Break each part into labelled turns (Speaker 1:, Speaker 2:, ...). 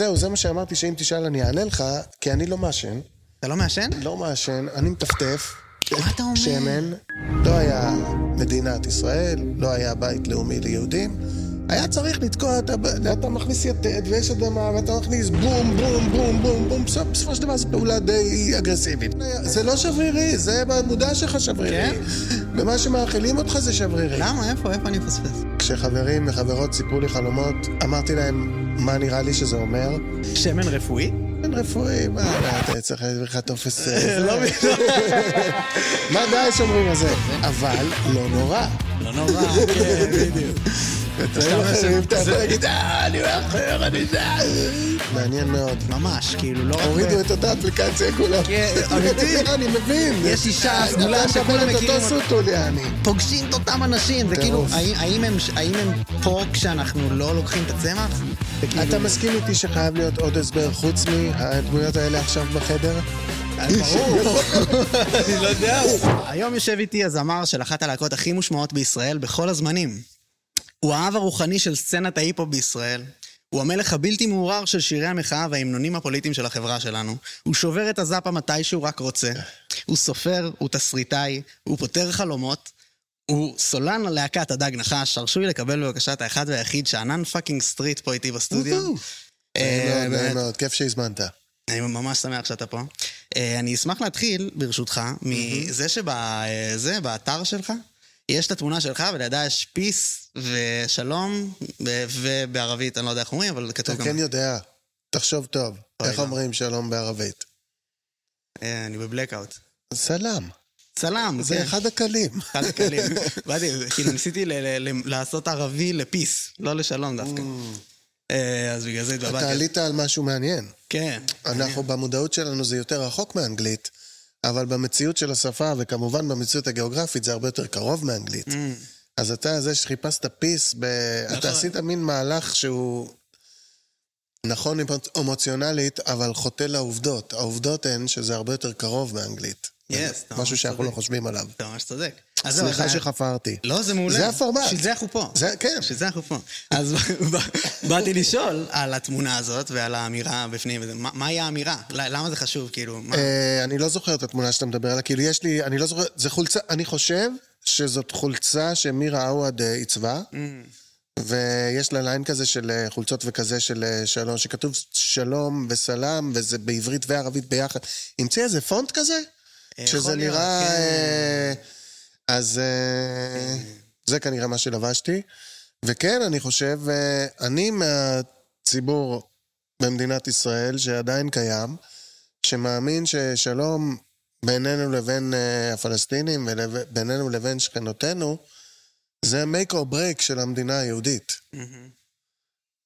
Speaker 1: זהו, זה מה שאמרתי, שאם תשאל אני אענה לך, כי אני לא מעשן.
Speaker 2: אתה לא מעשן?
Speaker 1: לא מעשן, אני מטפטף.
Speaker 2: מה אתה אומר?
Speaker 1: שמן. לא היה מדינת ישראל, לא היה בית לאומי ליהודים. היה צריך לתקוע, אתה, אתה מכניס יתד ויש אדמה ואתה מכניס בום, בום, בום, בום, בום, בסופ, בסופו של דבר זו פעולה די אגרסיבית. זה לא שברירי, זה במודע שלך שברירי.
Speaker 2: כן?
Speaker 1: במה שמאכילים אותך זה שברירי.
Speaker 2: למה? איפה? איפה אני מפספס?
Speaker 1: כשחברים וחברות סיפרו לי חלומות, אמרתי להם מה נראה לי שזה אומר.
Speaker 2: שמן רפואי?
Speaker 1: אין רפואי, מה, אתה צריך להביא לך טופס... אה,
Speaker 2: לא
Speaker 1: מה די שאומרים על זה? אבל לא נורא.
Speaker 2: לא נורא, כן, בדיוק.
Speaker 1: אה, אני מאחר, אני זה... מעניין מאוד.
Speaker 2: ממש, כאילו, לא רק...
Speaker 1: הורידו את אותה אפליקציה כולם.
Speaker 2: כן, אמיתי.
Speaker 1: אני מבין.
Speaker 2: יש אישה סגולה שכולם מכירים. פוגשים את אותם אנשים, זה
Speaker 1: טירוף.
Speaker 2: כאילו, האם- הם- פה כשאנחנו לא לוקחים את הצמח? כאילו-
Speaker 1: אתה מסכים איתי שחייב להיות עוד הסבר חוץ מהדמויות האלה עכשיו בחדר?
Speaker 2: ברור. אני לא יודע. היום יושב איתי הזמר של אחת הלהקות הכי מושמעות בישראל בכל הזמנים. הוא האב הרוחני של סצנת ההיפ-הופ בישראל. הוא המלך הבלתי מעורער של שירי המחאה וההמנונים הפוליטיים של החברה שלנו. הוא שובר את הזאפה מתי שהוא רק רוצה. הוא סופר, הוא תסריטאי, הוא פותר חלומות. הוא סולן ללהקת הדג נחש, הרשו לי לקבל בבקשה את האחד והיחיד שאנן fucking סטריט פה איתי בסטודיו.
Speaker 1: נעים
Speaker 2: אה,
Speaker 1: מאוד, נעים. מאוד, כיף שהזמנת.
Speaker 2: אני ממש שמח שאתה פה. אה, אני אשמח להתחיל, ברשותך, מזה שזה, באתר שלך, יש את התמונה שלך ולידה יש peace ושלום, ובערבית, אני לא יודע איך אומרים, אבל כתוב
Speaker 1: אתה
Speaker 2: גם...
Speaker 1: כן יודע, תחשוב טוב. איך
Speaker 2: לא.
Speaker 1: אומרים שלום בערבית?
Speaker 2: אה, אני בבלקאוט.
Speaker 1: סלאם.
Speaker 2: צלם,
Speaker 1: זה
Speaker 2: כן.
Speaker 1: אחד הקלים.
Speaker 2: אחד הקלים. באתי, כאילו ניסיתי לעשות ערבי לפיס, לא לשלום דווקא. אה, אז בגלל זה
Speaker 1: אתה
Speaker 2: התבלבלתי.
Speaker 1: עלית על משהו מעניין.
Speaker 2: כן.
Speaker 1: אנחנו במודעות שלנו זה יותר רחוק מאנגלית, אבל במציאות של השפה, וכמובן במציאות הגיאוגרפית, זה הרבה יותר קרוב מאנגלית.
Speaker 2: Mm.
Speaker 1: אז אתה זה שחיפשת פיס, ב... אתה
Speaker 2: נכון.
Speaker 1: עשית מין מהלך שהוא נכון אמוציונלית, אבל חוטא לעובדות. העובדות הן שזה הרבה יותר קרוב מאנגלית.
Speaker 2: Yes,
Speaker 1: זה
Speaker 2: אתה
Speaker 1: משהו שאנחנו לא. חושבים עליו.
Speaker 2: אתה ממש צודק.
Speaker 1: סליחה שחפרתי.
Speaker 2: לא, זה מעולה.
Speaker 1: זה הפורמט.
Speaker 2: בשביל זה אנחנו פה.
Speaker 1: זה, כן.
Speaker 2: בשביל זה אנחנו פה. אז באתי לשאול על התמונה הזאת ועל האמירה בפנים. מהי האמירה? למה זה חשוב? כאילו?
Speaker 1: אה, אני לא זוכר את התמונה שאתה מדבר עליה, כאילו יש לי, אני לא זוכר, זה חולצה, אני חושב שזאת חולצה שמירה עווד אה, עיצבה, ויש לה ליין כזה של אה, חולצות וכזה של אה, שלום, שכתוב שלום וסלאם, וזה בעברית וערבית ביחד. המציא איזה פונט כזה?
Speaker 2: אה,
Speaker 1: שזה נראה...
Speaker 2: כן.
Speaker 1: אז זה כנראה מה שלבשתי. וכן, אני חושב, אני מהציבור במדינת ישראל שעדיין קיים, שמאמין ששלום בינינו לבין הפלסטינים ובינינו לבין שכנותינו, זה make or break של המדינה היהודית.
Speaker 2: מהמם.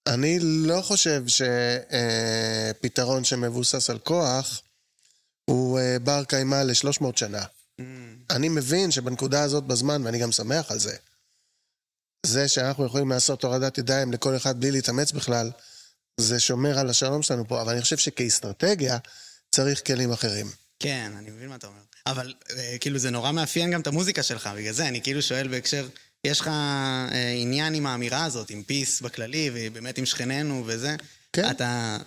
Speaker 1: אני לא חושב שפתרון שמבוסס על כוח הוא אה, בר קיימא ל-300 שנה.
Speaker 2: מהמם.
Speaker 1: אני מבין שבנקודה הזאת בזמן, ואני גם שמח על זה, זה שאנחנו יכולים לעשות הורדת ידיים לכל אחד בלי להתאמץ בכלל, זה שומר על השלום שלנו פה, אבל אני חושב שכאסטרטגיה צריך כלים אחרים.
Speaker 2: כן, אני מבין מה אתה אומר. אבל אה, כאילו זה נורא מאפיין גם את המוזיקה שלך, בגלל זה אני כאילו שואל בהקשר, יש לך אה, עניין עם האמירה הזאת, עם פיס בכללי, ובאמת עם שכנינו וזה.
Speaker 1: כן.
Speaker 2: אתה...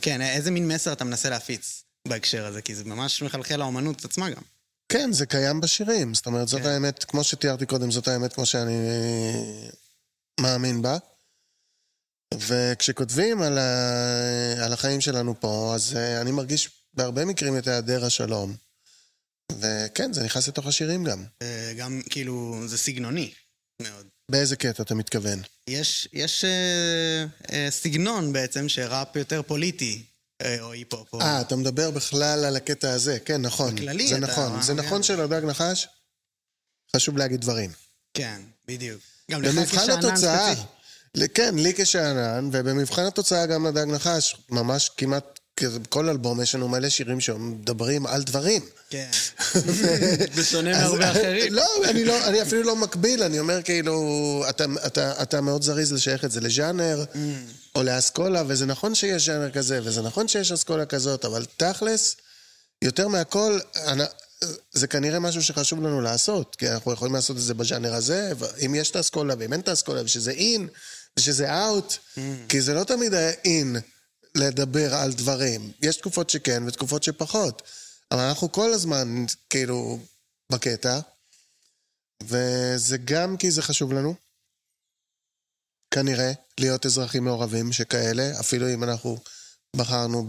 Speaker 2: כן, איזה מין מסר אתה מנסה להפיץ בהקשר הזה? כי זה ממש מחלחל לאומנות עצמה גם.
Speaker 1: כן, זה קיים בשירים. זאת אומרת, זאת
Speaker 2: כן.
Speaker 1: האמת, כמו שתיארתי קודם, זאת האמת כמו שאני מאמין בה. וכשכותבים על, ה... על החיים שלנו פה, אז אה, אני מרגיש בהרבה מקרים את היעדר השלום. וכן, זה נכנס לתוך השירים גם.
Speaker 2: אה, גם כאילו, זה סגנוני מאוד.
Speaker 1: באיזה קטע אתה מתכוון?
Speaker 2: יש, יש אה, אה, סגנון בעצם שראפ יותר פוליטי, אה, או היפ-הופ. או...
Speaker 1: אה, אתה מדבר בכלל על הקטע הזה. כן, נכון.
Speaker 2: בכללי
Speaker 1: זה
Speaker 2: אתה-
Speaker 1: נכון. זה
Speaker 2: אה,
Speaker 1: נכון
Speaker 2: כן.
Speaker 1: שלדג נחש, חשוב להגיד דברים.
Speaker 2: כן, בדיוק. גם לך כשאנן
Speaker 1: התוצאה,
Speaker 2: ספציפי.
Speaker 1: כן, לי כשאנן, ובמבחן התוצאה גם לדג נחש, ממש כמעט בכל אלבום יש לנו מלא שירים שמדברים על דברים.
Speaker 2: כן. בשונה מהרבה אחרים.
Speaker 1: לא, אני לא, אני אפילו לא מקביל, אני אומר כאילו, אתה, אתה, אתה מאוד זריז לשייך את זה לז'אנר,
Speaker 2: Mm.
Speaker 1: או לאסכולה, וזה נכון שיש ז'אנר כזה, וזה נכון שיש אסכולה כזאת, אבל תכלס, יותר מהכל, אני, זה כנראה משהו שחשוב לנו לעשות, כי אנחנו יכולים לעשות את זה בז'אנר הזה, אם יש את האסכולה ואם אין את האסכולה, ושזה אין, ושזה אאוט,
Speaker 2: Mm.
Speaker 1: כי זה לא תמיד היה אין לדבר על דברים. יש תקופות שכן ותקופות שפחות. אבל אנחנו כל הזמן, כאילו, בקטע, וזה גם כי זה חשוב לנו, כנראה, להיות אזרחים מעורבים שכאלה, אפילו אם אנחנו בחרנו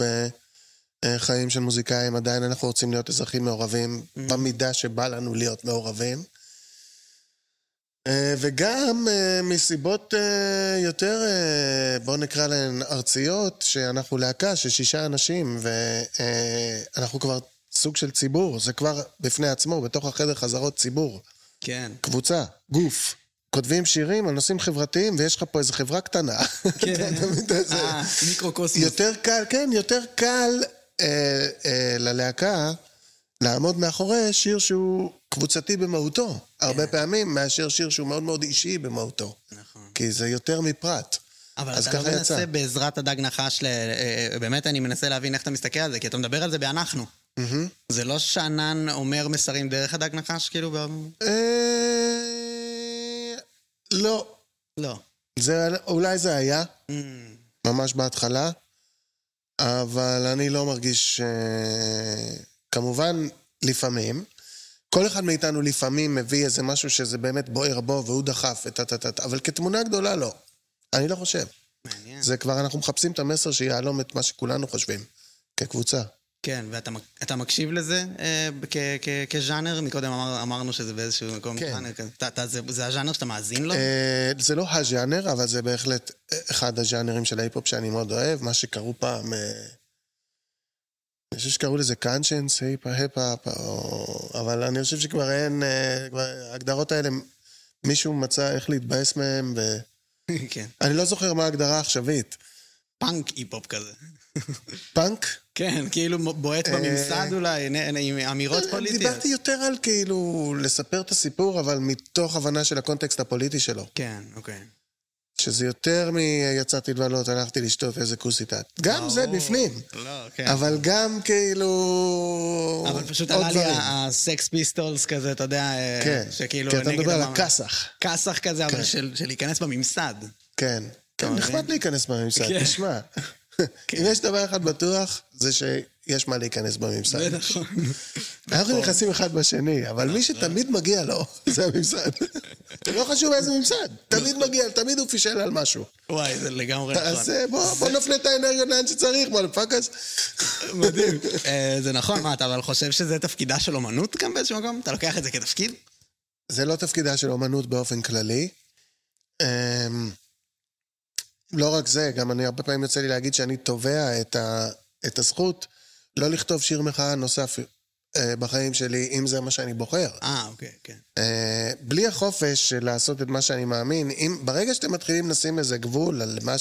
Speaker 1: בחיים של מוזיקאים, עדיין אנחנו רוצים להיות אזרחים מעורבים mm. במידה שבא לנו להיות מעורבים. אה, וגם אה, מסיבות אה, יותר, בואו נקרא להן ארציות, שאנחנו להקה של שישה אנשים, ואנחנו כבר סוג של ציבור, זה כבר בפני עצמו, בתוך החדר חזרות ציבור.
Speaker 2: כן.
Speaker 1: קבוצה, גוף. כותבים שירים על נושאים חברתיים, ויש לך פה איזו חברה קטנה.
Speaker 2: כן, אה, מיקרוקוסמוס.
Speaker 1: יותר קל, כן, יותר קל אה, אה, ללהקה לעמוד מאחורי שיר שהוא קבוצתי במהותו, הרבה כן. פעמים, מאשר שיר שהוא מאוד מאוד אישי במהותו. נכון. כי זה יותר מפרט.
Speaker 2: אבל אתה לא מנסה יצא. בעזרת הדג נחש, ל... אה, באמת אני מנסה להבין איך אתה מסתכל על זה, כי אתה מדבר על זה באנחנו. Mm-hmm. זה לא שענן אומר מסרים דרך הדג נחש, כאילו?
Speaker 1: אה... לא.
Speaker 2: לא.
Speaker 1: זה, אולי זה היה, mm. ממש בהתחלה, אבל אני לא מרגיש... אה... כמובן, לפעמים. כל אחד מאיתנו לפעמים מביא איזה משהו שזה באמת בוער בו והוא דחף את ה... אבל כתמונה גדולה לא. אני לא חושב. מעניין. זה כבר, אנחנו מחפשים את המסר שיהלום את מה שכולנו חושבים, כקבוצה.
Speaker 2: כן, ואתה מקשיב לזה אה, כז'אנר? מקודם אמר, אמרנו שזה באיזשהו מקום כן. ז'אנר כזה. זה, זה הז'אנר שאתה מאזין לו? אה,
Speaker 1: זה לא הז'אנר, אבל זה בהחלט אחד הז'אנרים של ההיפ-הופ שאני מאוד אוהב, מה שקראו פעם... אה, אני חושב שקראו לזה conscious היפ-הופ, אבל אני חושב שכבר אין... אה, ההגדרות האלה, מישהו מצא איך להתבאס מהם, ו... כן. אני לא זוכר מה ההגדרה העכשווית.
Speaker 2: פאנק היפ-הופ כזה.
Speaker 1: פאנק?
Speaker 2: כן, כאילו בועט בממסד אולי, עם אמירות אה, פוליטיות.
Speaker 1: דיברתי יותר על כאילו לספר את הסיפור, אבל מתוך הבנה של הקונטקסט הפוליטי שלו.
Speaker 2: כן, אוקיי.
Speaker 1: שזה יותר מיצאתי לבלות, הלכתי לשתות איזה כוס איתה. גם זה בפנים. לא, כן. אבל גם כאילו...
Speaker 2: אבל פשוט עלה לי הסקס פיסטולס כזה, אתה יודע, אה,
Speaker 1: כן. שכאילו... כי אתה מדבר על הכסח.
Speaker 2: כסח כזה, אבל כן. של להיכנס בממסד.
Speaker 1: כן. כן, נחמד להיכנס בממסד, כן. תשמע. אם יש דבר אחד בטוח, זה שיש מה להיכנס בממסד. נכון. אנחנו. נכנסים אחד בשני, אבל מי שתמיד מגיע לו, זה הממסד. לא חשוב איזה ממסד, תמיד מגיע, תמיד הוא פישל על משהו.
Speaker 2: וואי, זה לגמרי נכון.
Speaker 1: אז אה, בוא נפנה את האנרגיות לאן שצריך, מה, לפאקס?
Speaker 2: מדהים. אה, זה נכון, מה, אתה אבל חושב שזה תפקידה של אומנות גם באיזשהו מקום? אתה לוקח את זה כתפקיד?
Speaker 1: זה לא תפקידה של אומנות באופן כללי. אמ, לא רק זה, גם אני הרבה פעמים יוצא לי להגיד שאני תובע את הזכות לא לכתוב שיר מחאה נוסף אה, בחיים שלי, אם זה מה שאני בוחר.
Speaker 2: אה, אוקיי, כן.
Speaker 1: אה, בלי החופש לעשות את מה שאני מאמין, אם, ברגע שאתם מתחילים לשים איזה גבול על מה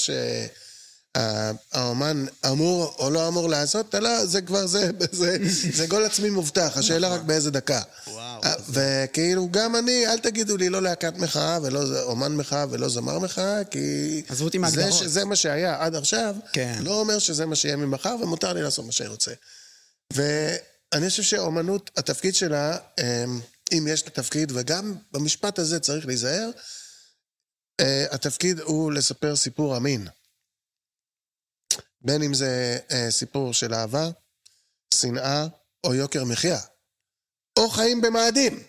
Speaker 1: שהאומן אמור או לא אמור לעשות, לא, זה כבר, זה, זה, זה גול עצמי מובטח, השאלה רק באיזה דקה. וואו. אה, וכאילו, גם אני, אל תגידו לי לא להקת מחאה ולא אומן מחאה ולא זמר מחאה, כי...
Speaker 2: עזבו אותי מהגדרות.
Speaker 1: זה שזה מה שהיה עד עכשיו, כן. לא אומר שזה מה שיהיה ממחר, ומותר לי לעשות מה שאני רוצה. ואני חושב שאומנות, התפקיד שלה, אמ, אם יש לה תפקיד, וגם במשפט הזה צריך להיזהר, אה, התפקיד הוא לספר סיפור אמין. בין אם זה אה, סיפור של אהבה, שנאה או יוקר מחיה. או חיים במאדים.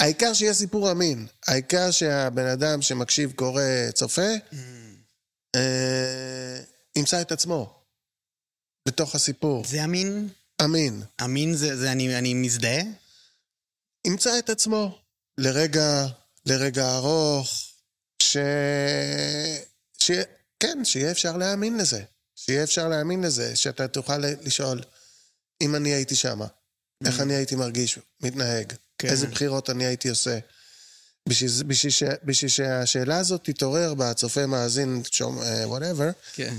Speaker 1: העיקר שיהיה סיפור אמין. העיקר שהבן אדם שמקשיב, קורא, צופה, mm. אה, ימצא את עצמו בתוך הסיפור.
Speaker 2: זה אמין?
Speaker 1: אמין.
Speaker 2: אמין זה, זה אני, אני מזדהה?
Speaker 1: ימצא את עצמו לרגע, לרגע ארוך, ש... ש... כן, שיהיה אפשר להאמין לזה. שיהיה אפשר להאמין לזה, שאתה תוכל לשאול, אם אני הייתי שמה, איך mm. אני הייתי מרגיש, מתנהג, כן. איזה בחירות אני הייתי עושה. בשביל, בשביל, ש, בשביל שהשאלה הזאת תתעורר בצופה, מאזין, שום, whatever, אה, כן.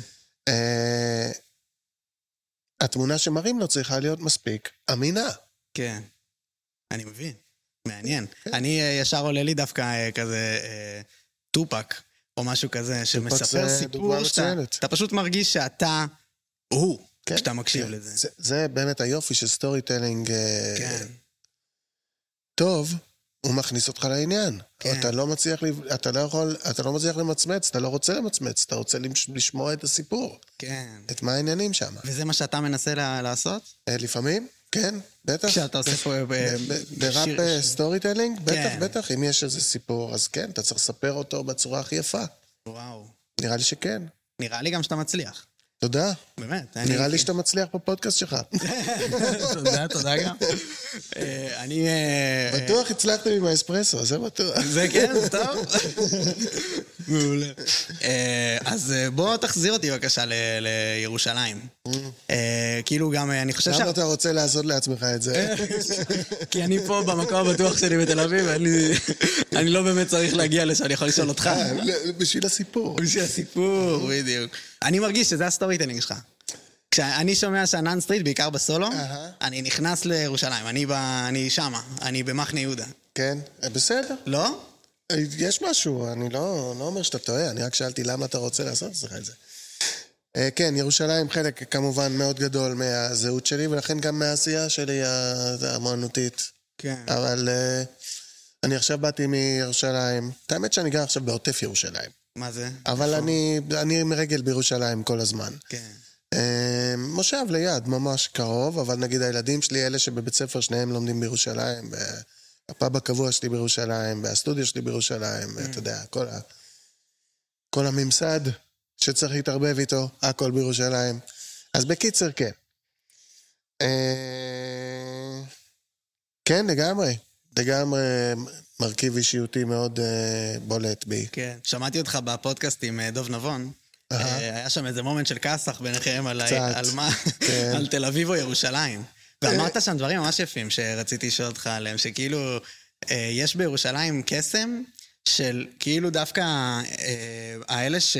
Speaker 1: אה, התמונה שמראים לו צריכה להיות מספיק אמינה.
Speaker 2: כן, אני מבין. מעניין. כן. אני, אה, ישר עולה לי דווקא אה, כזה אה, טופאק, או משהו כזה, שמספר סיפור שאתה... אתה פשוט מרגיש שאתה הוא. כן, כשאתה מקשיב כן. לזה.
Speaker 1: זה, זה באמת היופי של storytelling. אה, כן. טוב, הוא מכניס אותך לעניין.
Speaker 2: כן.
Speaker 1: אתה לא מצליח, אתה לא יכול, אתה לא מצליח למצמץ, אתה לא רוצה למצמץ, אתה רוצה למש- לשמוע את הסיפור,
Speaker 2: כן.
Speaker 1: את מה העניינים שם.
Speaker 2: וזה מה שאתה מנסה לעשות?
Speaker 1: אה, לפעמים, כן, בטח.
Speaker 2: כשאתה עושה פה...
Speaker 1: בראפ storytelling, בטח,
Speaker 2: כן.
Speaker 1: בטח, אם יש איזה סיפור, אז כן, אתה צריך לספר אותו בצורה הכי יפה.
Speaker 2: וואו.
Speaker 1: נראה לי שכן.
Speaker 2: נראה לי גם שאתה מצליח.
Speaker 1: תודה.
Speaker 2: באמת.
Speaker 1: נראה לי שאתה מצליח בפודקאסט שלך.
Speaker 2: תודה, תודה גם. אה, אני... אה,
Speaker 1: בטוח הצלחתם עם האספרסו, זה בטוח.
Speaker 2: זה כן, טוב. מעולה. אה, אז אה, בוא תחזיר אותי בבקשה לירושלים. אה, כאילו גם, אני חושב ש...
Speaker 1: למה אתה רוצה לעשות לעצמך את זה?
Speaker 2: כי אני פה במקום הבטוח שלי בתל אביב, אני לא באמת צריך להגיע לשם, אני יכול לשאול אותך.
Speaker 1: אה, ל- בשביל הסיפור.
Speaker 2: בשביל הסיפור, בדיוק. אני מרגיש שזה ה storytelling שלך. כשאני שומע שאנן סטריט, בעיקר בסולו. אני נכנס לירושלים, אני ב- אני שמה, אני במחנה יהודה.
Speaker 1: כן, בסדר.
Speaker 2: לא?
Speaker 1: יש משהו, אני לא לא אומר שאתה טועה, אני רק שאלתי למה אתה רוצה לעשות אצלך את זה. אה, כן, ירושלים חלק כמובן מאוד גדול מהזהות שלי, ולכן גם מהעשייה שלי האמנותית.
Speaker 2: כן.
Speaker 1: אבל אה, אני עכשיו באתי מירושלים. את האמת שאני גר עכשיו בעוטף ירושלים.
Speaker 2: מה זה?
Speaker 1: אבל אני, אני עם רגל בירושלים כל הזמן.
Speaker 2: כן.
Speaker 1: אה, מושב ליד, ממש קרוב, אבל נגיד הילדים שלי, אלה שבבית ספר, שניהם לומדים בירושלים, אה, הפאב הקבוע שלי בירושלים, והסטודיו שלי בירושלים, אתה יודע, כל, ה, כל הממסד שצריך להתערבב איתו, הכל בירושלים. אז בקיצר, כן. אה, כן, לגמרי. לגמרי מרכיב אישיותי מאוד אה, בולט בי.
Speaker 2: כן. שמעתי אותך בפודקאסט עם אה, דוב נבון. היה שם איזה מומנט של כסח ביניכם על, ה-
Speaker 1: קצת.
Speaker 2: על מה,
Speaker 1: כן.
Speaker 2: על תל אביב או ירושלים. ואמרת שם דברים ממש יפים שרציתי לשאול אותך עליהם, שכאילו, אה, יש בירושלים קסם של כאילו דווקא אה, האלה ש...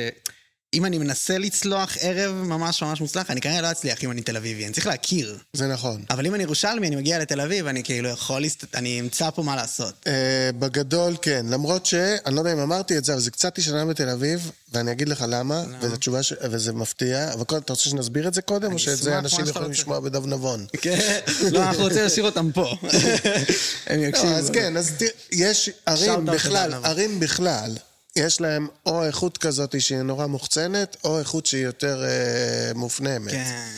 Speaker 2: אם אני מנסה לצלוח ערב ממש ממש מוצלח, אני כנראה לא אצליח אם אני תל אביבי, אני צריך להכיר.
Speaker 1: זה נכון.
Speaker 2: אבל אם אני ירושלמי, אני מגיע לתל אביב, אני כאילו יכול, להסת... אני אמצא פה מה לעשות.
Speaker 1: אה, בגדול כן, למרות ש... אני לא יודע אם אמרתי את זה, אבל זה קצת השתנה בתל אביב, ואני אגיד לך למה, וזו תשובה ש... וזה מפתיע, אבל אתה רוצה שנסביר את זה קודם, או שאת זה אנשים יכולים. לשמוע בדב נבון?
Speaker 2: כן, לא, אנחנו רוצים להשאיר אותם פה. הם יקשיבו.
Speaker 1: לא, אז כן, אז יש ערים בכלל. ערים בכלל, יש להם או איכות כזאת שהיא נורא מוחצנת, או איכות שהיא יותר אה, מופנמת.
Speaker 2: כן.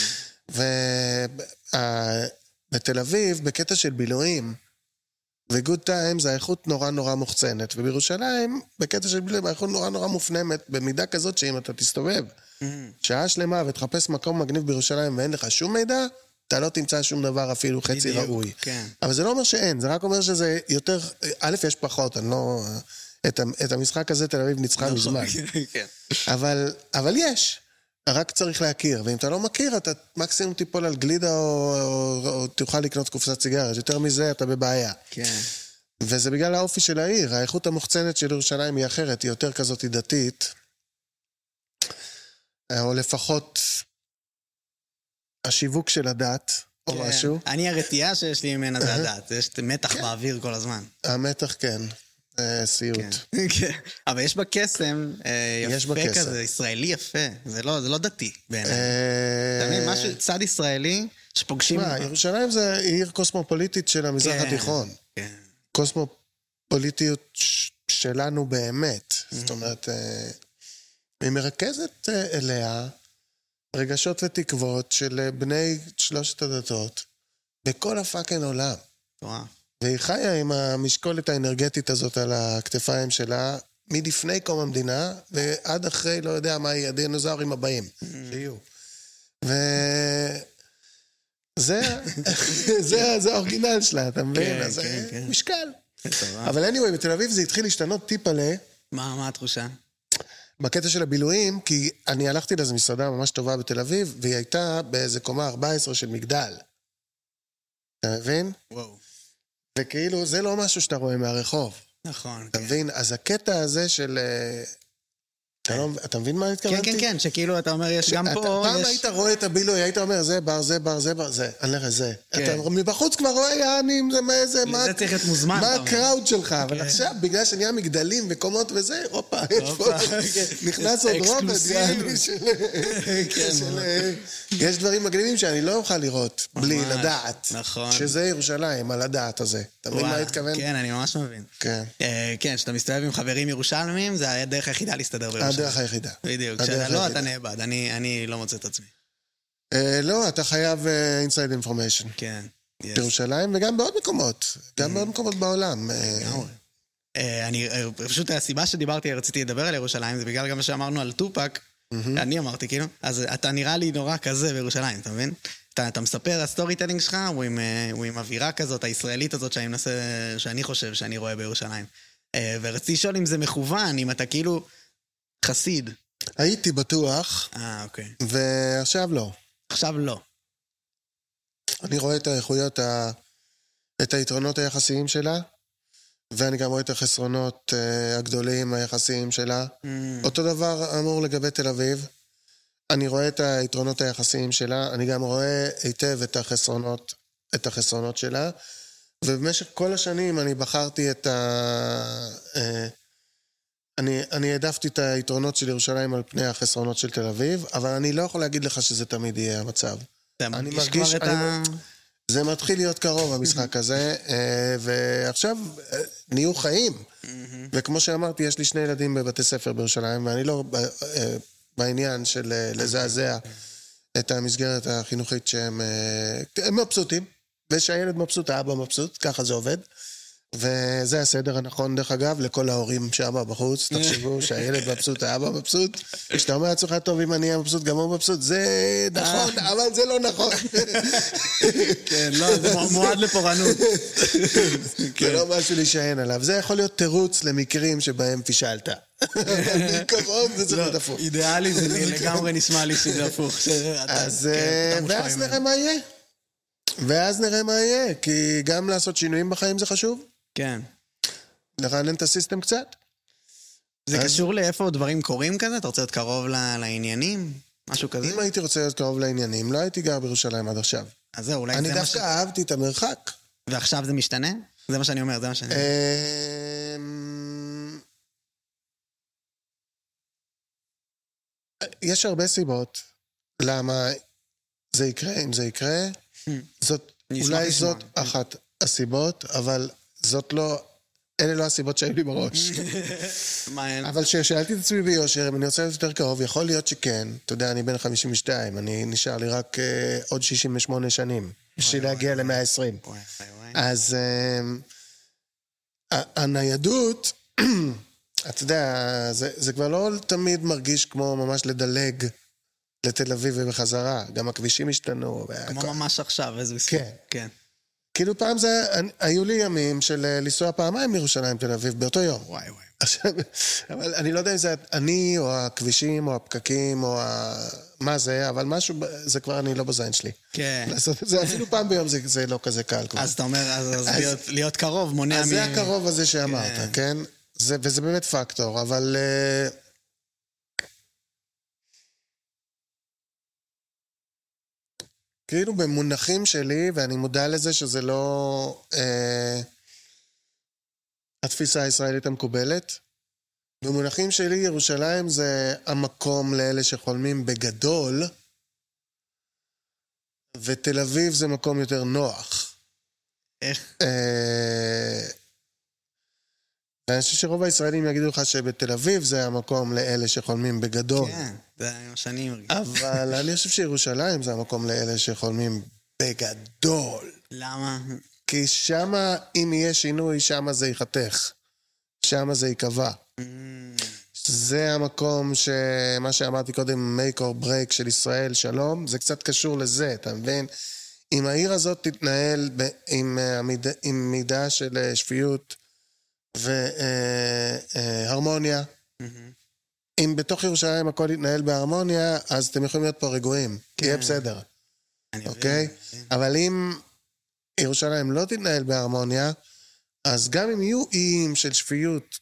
Speaker 1: ובתל אביב, בקטע של בילויים, וגוד טיימס, האיכות נורא נורא מוחצנת. ובירושלים, בקטע של בילויים, האיכות נורא נורא מופנמת, במידה כזאת שאם אתה תסתובב שעה שלמה ותחפש מקום מגניב בירושלים ואין לך שום מידע, אתה לא תמצא שום דבר אפילו חצי
Speaker 2: בדיוק,
Speaker 1: ראוי.
Speaker 2: כן.
Speaker 1: אבל זה לא אומר שאין, זה רק אומר שזה יותר... א', יש פחות, אני לא... את, את המשחק הזה תל אביב ניצחה מזמן.
Speaker 2: כן.
Speaker 1: אבל, אבל יש, רק צריך להכיר. ואם אתה לא מכיר, אתה מקסימום תיפול על גלידה או, או, או תוכל לקנות קופסת סיגרת. יותר מזה, אתה בבעיה.
Speaker 2: כן.
Speaker 1: וזה בגלל האופי של העיר. האיכות המוחצנת של ירושלים היא אחרת, היא יותר כזאת דתית. או לפחות השיווק של הדת, או
Speaker 2: כן.
Speaker 1: משהו.
Speaker 2: אני הרתיעה שיש לי ממנה זה הדת, יש מתח באוויר כל הזמן.
Speaker 1: המתח כן, סיוט.
Speaker 2: כן. כן. אבל יש בה קסם אה, יפה. כזה, ישראלי יפה. זה לא לא דתי בעיניי.
Speaker 1: אה,
Speaker 2: אתה מבין? משהו, צד ישראלי שפוגשים...
Speaker 1: תשמע, ירושלים זה עיר קוסמופוליטית של המזרח
Speaker 2: כן.
Speaker 1: התיכון. קוסמופוליטיות שלנו באמת.
Speaker 2: Mm-hmm.
Speaker 1: זאת אומרת, אה, היא מרכזת אה, אליה רגשות ותקוות של אה, בני שלושת הדתות בכל הפאקינג עולם.
Speaker 2: וואו.
Speaker 1: והיא חיה עם המשקולת האנרגטית הזאת על הכתפיים שלה מלפני קום המדינה ועד אחרי, לא יודע מה יהיה, הדינוזאורים הבאים שיהיו. ו... זה, זה, זה האורגינל שלה, אתה מבין?
Speaker 2: כן,
Speaker 1: אז
Speaker 2: כן,
Speaker 1: זה
Speaker 2: כן.
Speaker 1: משקל. אבל anyway, בתל אביב זה התחיל להשתנות טיפלה
Speaker 2: מה מה התחושה?
Speaker 1: בקטע של הבילויים, כי אני הלכתי לאיזו מסעדה ממש טובה בתל אביב, והיא הייתה באיזה קומה 14 של מגדל. אתה מבין?
Speaker 2: וואו.
Speaker 1: וכאילו, זה לא משהו שאתה רואה מהרחוב.
Speaker 2: נכון.
Speaker 1: אתה
Speaker 2: כן.
Speaker 1: מבין? אז הקטע הזה של... אתה לא- אתה מבין מה
Speaker 2: כן,
Speaker 1: התכוונתי?
Speaker 2: כן, כן, שכאילו אתה אומר, יש גם פה,
Speaker 1: פעם. היית רואה את הבילוי, היית אומר, זה בר, זה בר, זה בר, זה. אני לך זה.
Speaker 2: כן.
Speaker 1: אתה מבחוץ כבר רואה, יעני, זה מה זה, מה...
Speaker 2: לזה צריך להיות מוזמן,
Speaker 1: מה. הקראוד שלך? אבל
Speaker 2: כן.
Speaker 1: עכשיו, בגלל שנהיה מגדלים וקומות וזה, הופה, יש פה...
Speaker 2: כן.
Speaker 1: נכנס עוד רובד. יעני, של...
Speaker 2: כן,
Speaker 1: יש דברים מגניבים שאני לא אוכל לראות בלי לדעת.
Speaker 2: נכון.
Speaker 1: שזה ירושלים, על הדעת הזה. אתה מבין מה אני מתכוון?
Speaker 2: כן, אני ממש מבין.
Speaker 1: כן.
Speaker 2: אה, כן, כשאתה מסתובב עם חברים ירושלמים, זה הדרך היחידה להסתדר בירושלים.
Speaker 1: הדרך היחידה.
Speaker 2: בדיוק. כשאתה לא. אתה נאבד. אני לא מוצא את עצמי.
Speaker 1: אה, לא, אתה חייב inside information.
Speaker 2: כן.
Speaker 1: בירושלים וגם בעוד מקומות. גם בעוד מקומות בעולם. אה,
Speaker 2: לגמרי. אה, אני, אה, פשוט הסיבה שדיברתי, רציתי לדבר על ירושלים, זה בגלל גם מה שאמרנו על טופאק, אני אמרתי, כאילו, אז אתה נראה לי נורא כזה בירושלים, אתה מבין? אתה, אתה מספר, ה storytelling שלך הוא עם, אה, הוא עם אווירה כזאת, הישראלית הזאת שאני מנסה, שאני חושב שאני רואה בירושלים. אה, ורציתי לשאול אם זה מכוון, אם אתה כאילו חסיד.
Speaker 1: הייתי בטוח,
Speaker 2: אה, אוקיי.
Speaker 1: ועכשיו לא.
Speaker 2: עכשיו לא.
Speaker 1: אני רואה את האיכויות, ה... את היתרונות היחסיים שלה, ואני גם רואה את החסרונות אה, הגדולים היחסיים שלה.
Speaker 2: Mm,
Speaker 1: אותו דבר אמור לגבי תל אביב. אני רואה את היתרונות היחסיים שלה, אני גם רואה היטב את החסרונות, את החסרונות שלה, ובמשך כל השנים אני בחרתי את ה... אה, אני, אני העדפתי את היתרונות של ירושלים על פני החסרונות של תל אביב, אבל אני לא יכול להגיד לך שזה תמיד יהיה המצב.
Speaker 2: אתה מרגיש- כבר את
Speaker 1: אני
Speaker 2: ה...
Speaker 1: זה מתחיל להיות קרוב, המשחק הזה, אה, ועכשיו אה, נהיו חיים. וכמו שאמרתי, יש לי שני ילדים בבתי ספר בירושלים, ואני לא אה, בעניין של לזעזע את המסגרת החינוכית שהם הם מבסוטים, ושהילד מבסוט, האבא מבסוט, ככה זה עובד. וזה הסדר הנכון, דרך אגב, לכל ההורים שם בחוץ, תחשבו שהילד מבסוט, האבא מבסוט. כשאתה אומר לעצמך, טוב, אם אני אהיה מבסוט, גם הוא מבסוט, זה נכון, אבל זה לא נכון.
Speaker 2: כן, לא, זה מועד לפורענות.
Speaker 1: זה לא משהו להישען עליו. זה יכול להיות תירוץ למקרים שבהם פישלת. במקומות זה צריך להיות הפוך.
Speaker 2: אידיאלי זה לגמרי נשמע לי שזה הפוך.
Speaker 1: אז
Speaker 2: כן,
Speaker 1: אה, ואז. נראה מה יהיה. ואז נראה מה יהיה, כי גם לעשות שינויים בחיים זה חשוב.
Speaker 2: כן.
Speaker 1: לרענן את הסיסטם קצת.
Speaker 2: זה
Speaker 1: אז-
Speaker 2: קשור לאיפה דברים קורים כזה? אתה רוצה להיות קרוב ל- לעניינים? משהו כזה?
Speaker 1: אם הייתי רוצה להיות קרוב לעניינים, לא הייתי גר בירושלים עד עכשיו.
Speaker 2: אז זהו, אולי
Speaker 1: אני
Speaker 2: זה מה ש...
Speaker 1: דווקא אהבתי את המרחק.
Speaker 2: ועכשיו זה משתנה? זה מה שאני אומר, זה מה שאני...
Speaker 1: אמ, יש הרבה סיבות למה זה יקרה, אם זה יקרה. זאת,
Speaker 2: נשמח
Speaker 1: אולי. זאת אחת הסיבות, אבל זאת לא, אלה לא הסיבות שהיו לי בראש. אבל כששאלתי את עצמי ביושר, אם אני רוצה להיות יותר קרוב, יכול להיות שכן. אתה יודע, אני בן 52, אני נשאר לי רק אה, עוד 68 שנים, בשביל להגיע ל-120.
Speaker 2: וואי, וואי, וואי.
Speaker 1: אז ה- הניידות, אתה יודע, זה, זה כבר לא תמיד מרגיש כמו ממש לדלג לתל אביב ובחזרה. גם הכבישים השתנו.
Speaker 2: כמו ממש עכשיו, איזה מספר.
Speaker 1: כן.
Speaker 2: כן.
Speaker 1: כאילו פעם זה, היו לי ימים של אה, לנסוע פעמיים מירושלים תל אביב באותו יום.
Speaker 2: וואי וואי.
Speaker 1: עכשיו, אבל אני לא יודע אם זה אני, או הכבישים, או הפקקים, או ה... מה זה, אבל משהו, זה כבר אני לא בזין שלי.
Speaker 2: כן.
Speaker 1: לעשות את זה אפילו פעם ביום זה, זה לא כזה קל כבר.
Speaker 2: אז אתה אומר, אז אז
Speaker 1: אז-
Speaker 2: להיות- להיות קרוב מונע
Speaker 1: אז
Speaker 2: מ...
Speaker 1: זה הקרוב הזה שאמרת, כן? זה, וזה באמת פקטור, אבל... אה, כאילו במונחים שלי, ואני מודע לזה שזה לא אה, התפיסה הישראלית המקובלת, במונחים שלי ירושלים זה המקום לאלה שחולמים בגדול, ותל אביב זה מקום יותר נוח.
Speaker 2: איך?
Speaker 1: אה, ואני חושב שרוב הישראלים יגידו לך שבתל אביב זה המקום לאלה שחולמים בגדול.
Speaker 2: כן, זה מה שאני מרגיש.
Speaker 1: אבל אני חושב שירושלים זה המקום לאלה שחולמים בגדול.
Speaker 2: למה?
Speaker 1: כי שמה, אם יהיה שינוי, שמה זה ייחתך. שמה זה ייקבע. זה המקום שמה שאמרתי קודם, make or break של ישראל, שלום, זה קצת קשור לזה, אתה מבין? אם העיר הזאת תתנהל ב- עם, אה, המיד- עם מידה של אה, שפיות והרמוניה,
Speaker 2: מהמם.
Speaker 1: אם בתוך ירושלים הכל יתנהל בהרמוניה, אז אתם יכולים להיות פה רגועים,
Speaker 2: כן.
Speaker 1: יהיה בסדר, אוקיי?
Speaker 2: מבין.
Speaker 1: אבל אם ירושלים לא תתנהל בהרמוניה, אז גם אם יהיו איים של שפיות,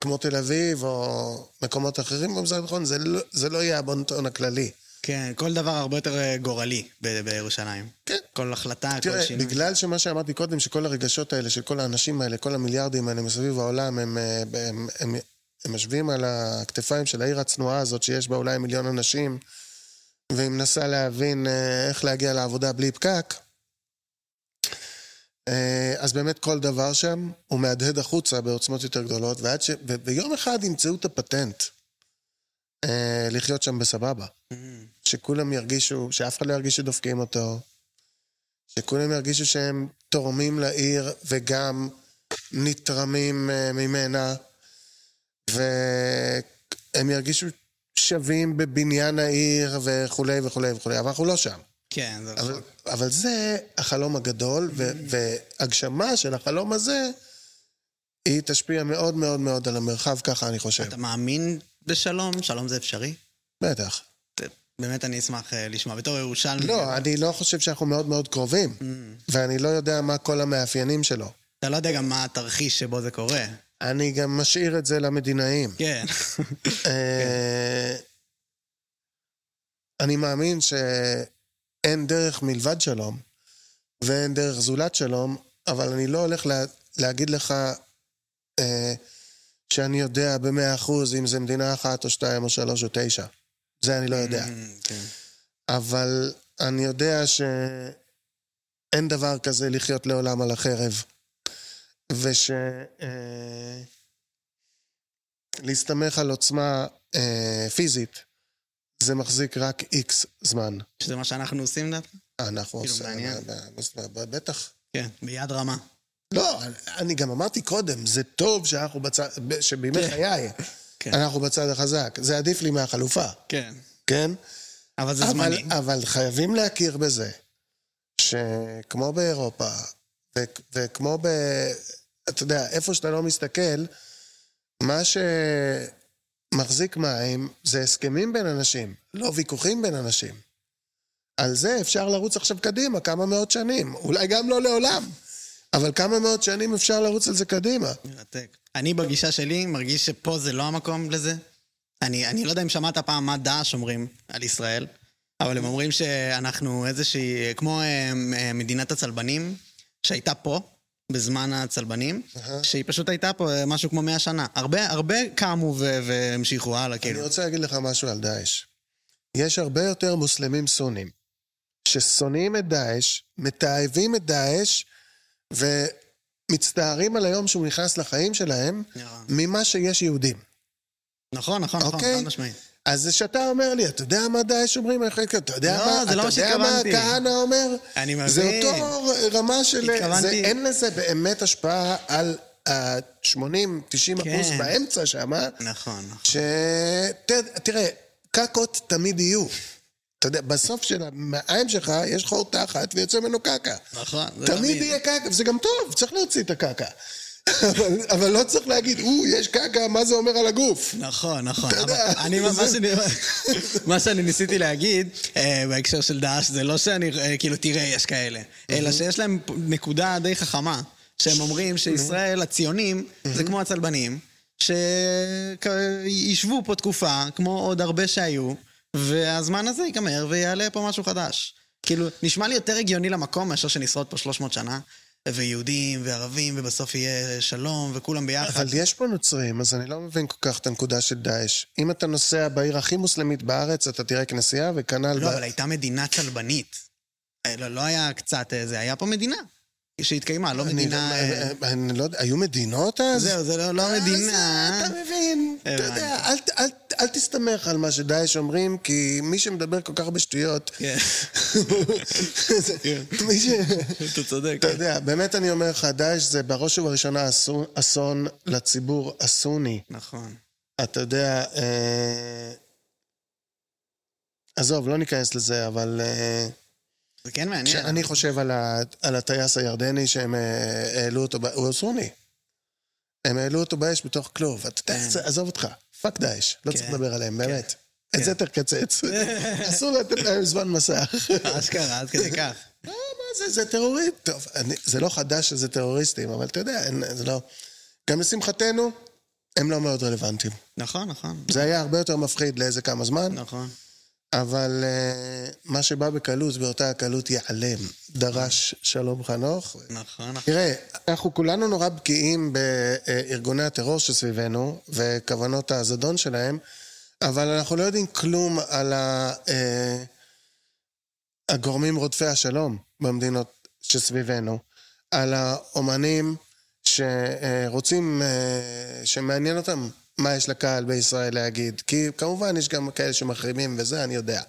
Speaker 1: כמו תל אביב או מקומות אחרים במזרח התיכון, זה לא, זה לא יהיה הבונטון הכללי.
Speaker 2: כן, כל דבר הרבה יותר אה, גורלי ב- בירושלים.
Speaker 1: כן.
Speaker 2: כל החלטה, כל
Speaker 1: תראה,
Speaker 2: שינוי.
Speaker 1: בגלל שמה שאמרתי קודם, שכל הרגשות האלה של כל האנשים האלה, כל המיליארדים האלה מסביב העולם, הם, אה, הם, הם, הם משווים על הכתפיים של העיר הצנועה הזאת, שיש בה אולי מיליון אנשים, והיא מנסה להבין אה, איך להגיע לעבודה בלי פקק. אז באמת כל דבר שם הוא מהדהד החוצה בעוצמות יותר גדולות, ש... ו... ויום אחד ימצאו את הפטנט אה, לחיות שם בסבבה.
Speaker 2: Mm.
Speaker 1: שכולם ירגישו, שאף אחד לא ירגיש שדופקים אותו, שכולם ירגישו שהם תורמים לעיר וגם נתרמים אה, ממנה, והם ירגישו שווים בבניין העיר וכולי וכולי וכולי, אבל אנחנו לא שם.
Speaker 2: כן, זה
Speaker 1: אבל,
Speaker 2: נכון.
Speaker 1: אבל זה החלום הגדול, ו- והגשמה של החלום הזה, היא תשפיע מאוד מאוד מאוד על המרחב, ככה אני חושב.
Speaker 2: אתה מאמין בשלום? שלום זה אפשרי?
Speaker 1: בטח.
Speaker 2: באמת אני אשמח אה, לשמוע. בתור ירושלמי.
Speaker 1: לא, אני לא חושב שאנחנו מאוד מאוד קרובים, ואני לא יודע מה כל המאפיינים שלו.
Speaker 2: אתה לא יודע גם מה התרחיש שבו זה קורה.
Speaker 1: אני גם משאיר את זה למדינאים.
Speaker 2: כן.
Speaker 1: אה, אני מאמין שאין דרך מלבד שלום, ואין דרך זולת שלום, אבל אני לא הולך לה, להגיד לך אה, שאני יודע במאה אחוז אם זה מדינה אחת או שתיים או שלוש או תשע. זה אני לא יודע.
Speaker 2: Mm, כן.
Speaker 1: אבל אני יודע שאין דבר כזה לחיות לעולם על החרב. וש... אה, להסתמך על עוצמה אה, פיזית, זה מחזיק רק איקס זמן.
Speaker 2: שזה מה שאנחנו עושים, לדעתך?
Speaker 1: אנחנו
Speaker 2: כאילו,
Speaker 1: עושים...
Speaker 2: מעניין.
Speaker 1: בטח.
Speaker 2: כן, ביד רמה.
Speaker 1: לא, אני גם אמרתי קודם, זה טוב שאנחנו בצד... שבימי
Speaker 2: כן.
Speaker 1: חיי
Speaker 2: כן.
Speaker 1: אנחנו בצד החזק. זה עדיף לי מהחלופה,
Speaker 2: כן.
Speaker 1: כן?
Speaker 2: אבל זה זמני.
Speaker 1: אבל חייבים להכיר בזה, שכמו באירופה, וכמו ב... אתה יודע, איפה שאתה לא מסתכל, מה שמחזיק מים זה הסכמים בין אנשים, לא ויכוחים בין אנשים. על זה אפשר לרוץ עכשיו קדימה כמה מאות שנים, אולי גם לא לעולם, אבל כמה מאות שנים אפשר לרוץ על זה קדימה.
Speaker 2: מרתק. אני בגישה שלי מרגיש שפה זה לא המקום לזה. אני, אני לא יודע אם שמעת פעם מה דאעש אומרים על ישראל, אבל הם אומרים שאנחנו איזושהי, כמו אה, אה, מדינת הצלבנים, שהייתה פה בזמן הצלבנים,
Speaker 1: אהה.
Speaker 2: שהיא פשוט הייתה פה אה, משהו כמו מאה שנה. הרבה, הרבה קמו והמשיכו הלאה,
Speaker 1: אני
Speaker 2: כאילו.
Speaker 1: רוצה להגיד לך משהו על דאעש. יש הרבה יותר מוסלמים סונים, ששונאים את דאעש, מתעבים את דאעש, ומצטערים על היום שהוא נכנס לחיים שלהם, ממה שיש יהודים.
Speaker 2: נכון, נכון, נכון,
Speaker 1: אוקיי?
Speaker 2: חד משמעית.
Speaker 1: אז זה שאתה אומר לי, אתה יודע מה דאעש אומרים? אתה יודע
Speaker 2: לא,
Speaker 1: מה,
Speaker 2: זה לא
Speaker 1: אתה
Speaker 2: מה
Speaker 1: יודע מה. כהנא אומר?
Speaker 2: אני מבין.
Speaker 1: זה אותו רמה של... זה,
Speaker 2: התכוונתי-
Speaker 1: אין לזה באמת השפעה על ה-80-90
Speaker 2: כן.
Speaker 1: אחוז באמצע שם,
Speaker 2: נכון, נכון.
Speaker 1: ש... ת- תראה, קקות תמיד יהיו. אתה יודע, בסוף של המעיים שלך יש חור תחת ויוצא ממנו קקה.
Speaker 2: נכון, זה
Speaker 1: תמיד. יהיה קקה, וזה גם טוב, צריך להוציא את הקקה. אבל, לא צריך להגיד, או, יש קקה, מה זה אומר על הגוף?
Speaker 2: נכון, נכון.
Speaker 1: אתה יודע,
Speaker 2: אני, מה, שאני, מה שאני ניסיתי להגיד אה, בהקשר של דאעש, זה לא שאני, אה, כאילו, תראה, יש כאלה, אלא שיש להם נקודה די חכמה, שהם אומרים שישראל, הציונים, זה כמו הצלבנים, שישבו פה תקופה, כמו עוד הרבה שהיו, והזמן הזה ייגמר ויעלה פה משהו חדש. כאילו, נשמע לי יותר הגיוני למקום מאשר שנשרוד פה 300 שנה, ויהודים וערבים, ובסוף יהיה שלום, וכולם ביחד.
Speaker 1: אבל יש פה נוצרים, אז אני לא מבין כל כך את הנקודה של דאעש. אם אתה נוסע בעיר הכי מוסלמית בארץ, אתה תראה כנסייה, וכנ"ל...
Speaker 2: לא,
Speaker 1: ב-
Speaker 2: אבל הייתה מדינה צלבנית. אה, לא, לא היה קצת אה, זה, היה פה מדינה שהתקיימה, לא מדינה... אה,
Speaker 1: אני- אני לא יודע, היו מדינות אז?
Speaker 2: זהו, זה לא- לא מדינה.
Speaker 1: אתה מבין, אתה. יודע, אל תסתמך על מה שדאעש אומרים, כי מי שמדבר כל כך הרבה שטויות...
Speaker 2: כן.
Speaker 1: מי ש...
Speaker 2: אתה צודק.
Speaker 1: אתה יודע, באמת אני אומר לך, דאעש זה בראש ובראשונה אסון- לציבור הסוני.
Speaker 2: נכון.
Speaker 1: אתה יודע, אה, עזוב, לא ניכנס לזה, אבל אה,
Speaker 2: זה כן מעניין.
Speaker 1: כשאני חושב על, ה, על הטייס הירדני שהם אה, העלו אותו, הוא סוני. הם העלו אותו באש בתוך כלוב. אתה יודע,
Speaker 2: כן.
Speaker 1: עזוב אותך, fuck דאעש, לא צריך
Speaker 2: כן.
Speaker 1: לדבר עליהם, באמת. את
Speaker 2: כן.
Speaker 1: זה תקצץ. אסור לתת להם זמן מסך.
Speaker 2: אשכרה, עד כדי כך.
Speaker 1: אה, מה זה, זה טרוריסט. טוב, אני, זה לא חדש שזה טרוריסטים, אבל אתה יודע, זה לא... גם לשמחתנו, הם לא מאוד רלוונטיים.
Speaker 2: נכון, נכון.
Speaker 1: זה היה הרבה יותר מפחיד לאיזה כמה זמן,
Speaker 2: נכון.
Speaker 1: אבל אה, מה שבא בקלות, באותה הקלות ייעלם. דרש שלום חנוך.
Speaker 2: נכון.
Speaker 1: תראה, אנחנו כולנו נורא בקיאים בארגוני הטרור שסביבנו, וכוונות הזדון שלהם, אבל אנחנו לא יודעים כלום על ה, אה, הגורמים רודפי השלום במדינות שסביבנו. על האומנים שרוצים, אה, שמעניין אותם מה יש לקהל בישראל להגיד. כי כמובן יש גם כאלה שמחרימים וזה, אני יודע.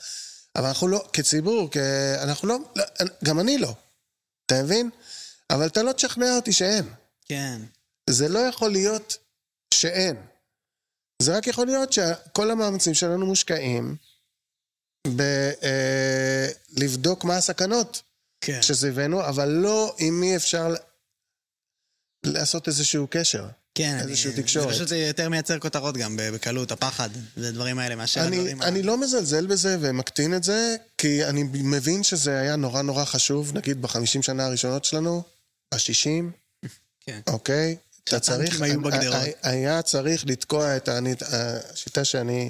Speaker 1: אבל אנחנו לא, כציבור, כ... אנחנו לא, לא, גם אני לא. אתה מבין? אבל אתה לא תשכנע אותי שאין.
Speaker 2: כן.
Speaker 1: זה לא יכול להיות שאין. זה רק יכול להיות שכל המאמצים שלנו מושקעים בלבדוק אה, מה הסכנות
Speaker 2: כן.
Speaker 1: שסביבנו, אבל לא עם מי אפשר לעשות איזשהו קשר.
Speaker 2: כן,
Speaker 1: איזושהי תקשורת.
Speaker 2: זה פשוט יותר מייצר כותרות גם בקלות, הפחד, ודברים האלה, מאשר
Speaker 1: אני,
Speaker 2: הדברים
Speaker 1: אני לא מזלזל בזה ומקטין את זה, כי אני מבין שזה היה נורא נורא חשוב, נגיד בחמישים שנה הראשונות שלנו, בשישים,
Speaker 2: כן.
Speaker 1: אוקיי? אתה צריך,
Speaker 2: היו בגדרות.
Speaker 1: היה צריך לתקוע את ה... השיטה שאני